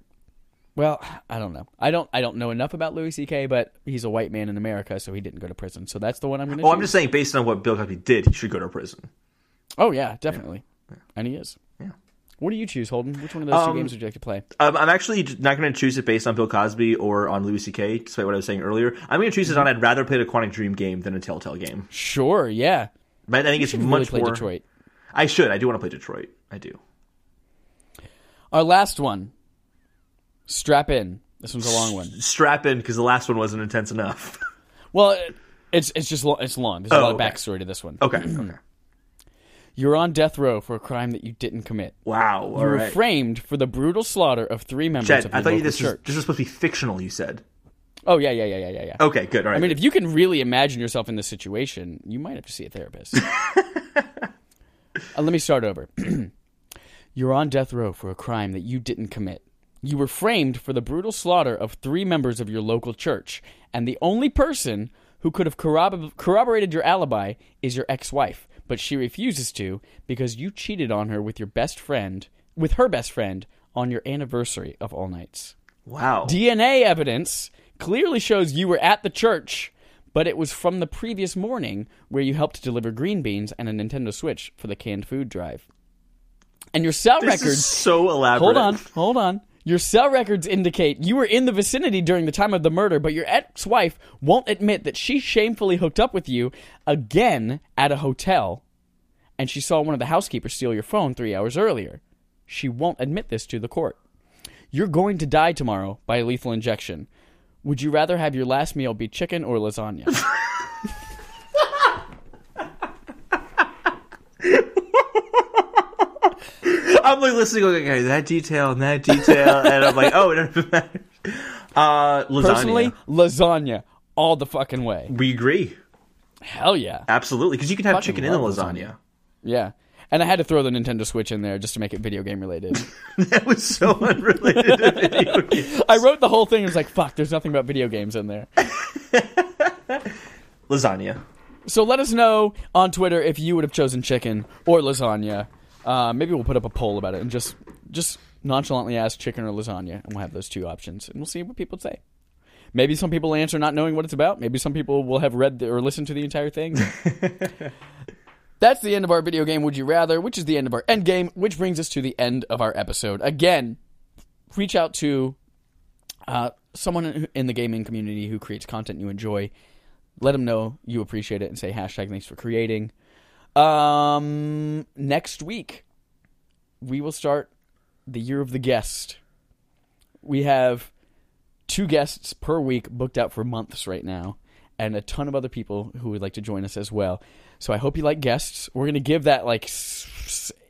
Well, I don't know. I don't. I don't know enough about Louis C.K., but he's a white man in America, so he didn't go to prison. So that's the one I'm going to. Oh, I'm just saying, based on what Bill Cosby did, he should go to prison. Oh yeah, definitely. And he is. Yeah. What do you choose, Holden? Which one of those two Um, games would you like to play? Um, I'm actually not going to choose it based on Bill Cosby or on Louis C.K., despite what I was saying earlier. I'm going to choose it on I'd rather play the Quantic Dream game than a Telltale game. Sure. Yeah. But I think it's much really play more. Detroit. I should. I do want to play Detroit. I do. Our last one. Strap in. This one's a long one. Strap in because the last one wasn't intense enough. Well, it, it's it's just lo- it's long. There's a Oh, lot okay. of backstory to this one. okay. okay. You're on death row for a crime that you didn't commit. Wow. You were right. framed for the brutal slaughter of three members Jed, of your I thought you this was, this was supposed to be fictional. You said. Oh yeah, yeah, yeah, yeah, yeah, yeah. Okay. Good. All right. I mean, if you can really imagine yourself in this situation, you might have to see a therapist. Uh, let me start over. You're on death row for a crime that you didn't commit. You were framed for the brutal slaughter of three members of your local church, and the only person who could have corrob- corroborated your alibi is your ex wife. but she refuses to because you cheated on her with your best friend, with her best friend, on your anniversary of all nights. Wow. DNA evidence clearly shows you were at the church, but it was from the previous morning where you helped deliver green beans and a Nintendo Switch for the canned food drive. And your cell this records is so elaborate. Hold on, hold on. Your cell records indicate you were in the vicinity during the time of the murder, but your ex wife won't admit that she shamefully hooked up with you again at a hotel and she saw one of the housekeepers steal your phone three hours earlier. She won't admit this to the court. You're going to die tomorrow by a lethal injection. Would you rather have your last meal be chicken or lasagna? I'm like listening, going, okay, that detail and that detail, and I'm like, oh, it doesn't matter. Uh, lasagna. Personally, lasagna all the fucking way. we agree Hell yeah. absolutely because you can have Fucking chicken in the love lasagna. Yeah. And I had to throw the Nintendo Switch in there just to make it video game related. that was so unrelated to video games. I wrote the whole thing and was like, fuck, there's nothing about video games in there. Lasagna. So let us know on Twitter if you would have chosen chicken or lasagna. Uh, maybe we'll put up a poll about it and just just nonchalantly ask chicken or lasagna, and we'll have those two options, and we'll see what people say. Maybe some people answer not knowing what it's about. Maybe some people will have read the, or listened to the entire thing. That's the end of our video game Would You Rather, which is the end of our end game, which brings us to the end of our episode. Again, reach out to uh, someone in the gaming community who creates content you enjoy. Let them know you appreciate it and say hashtag thanks for creating. Um, next week, we will start the year of the guest. We have two guests per week booked out for months right now, and a ton of other people who would like to join us as well. So I hope you like guests. We're going to give that like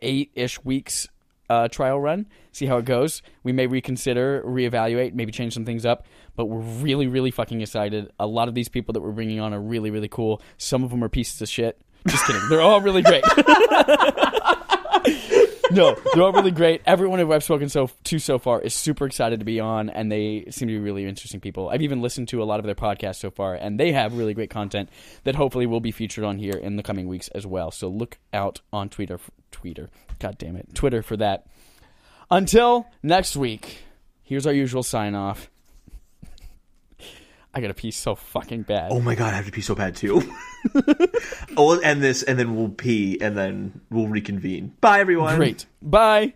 eight ish weeks uh, trial run, see how it goes. We may reconsider, reevaluate, maybe change some things up, but we're really, really fucking excited. A lot of these people that we're bringing on are really, really cool. Some of them are pieces of shit. Just kidding. They're all really great. no, they're all really great. Everyone who I've spoken so to so far is super excited to be on, and they seem to be really interesting people. I've even listened to a lot of their podcasts so far, and they have really great content that hopefully will be featured on here in the coming weeks as well. So look out on Twitter, Twitter, God damn it, Twitter for that. Until next week, here's our usual sign off. I got to pee so fucking bad. Oh my god, I have to pee so bad too. oh, we'll end this and then we'll pee and then we'll reconvene. Bye, everyone. Great. Bye.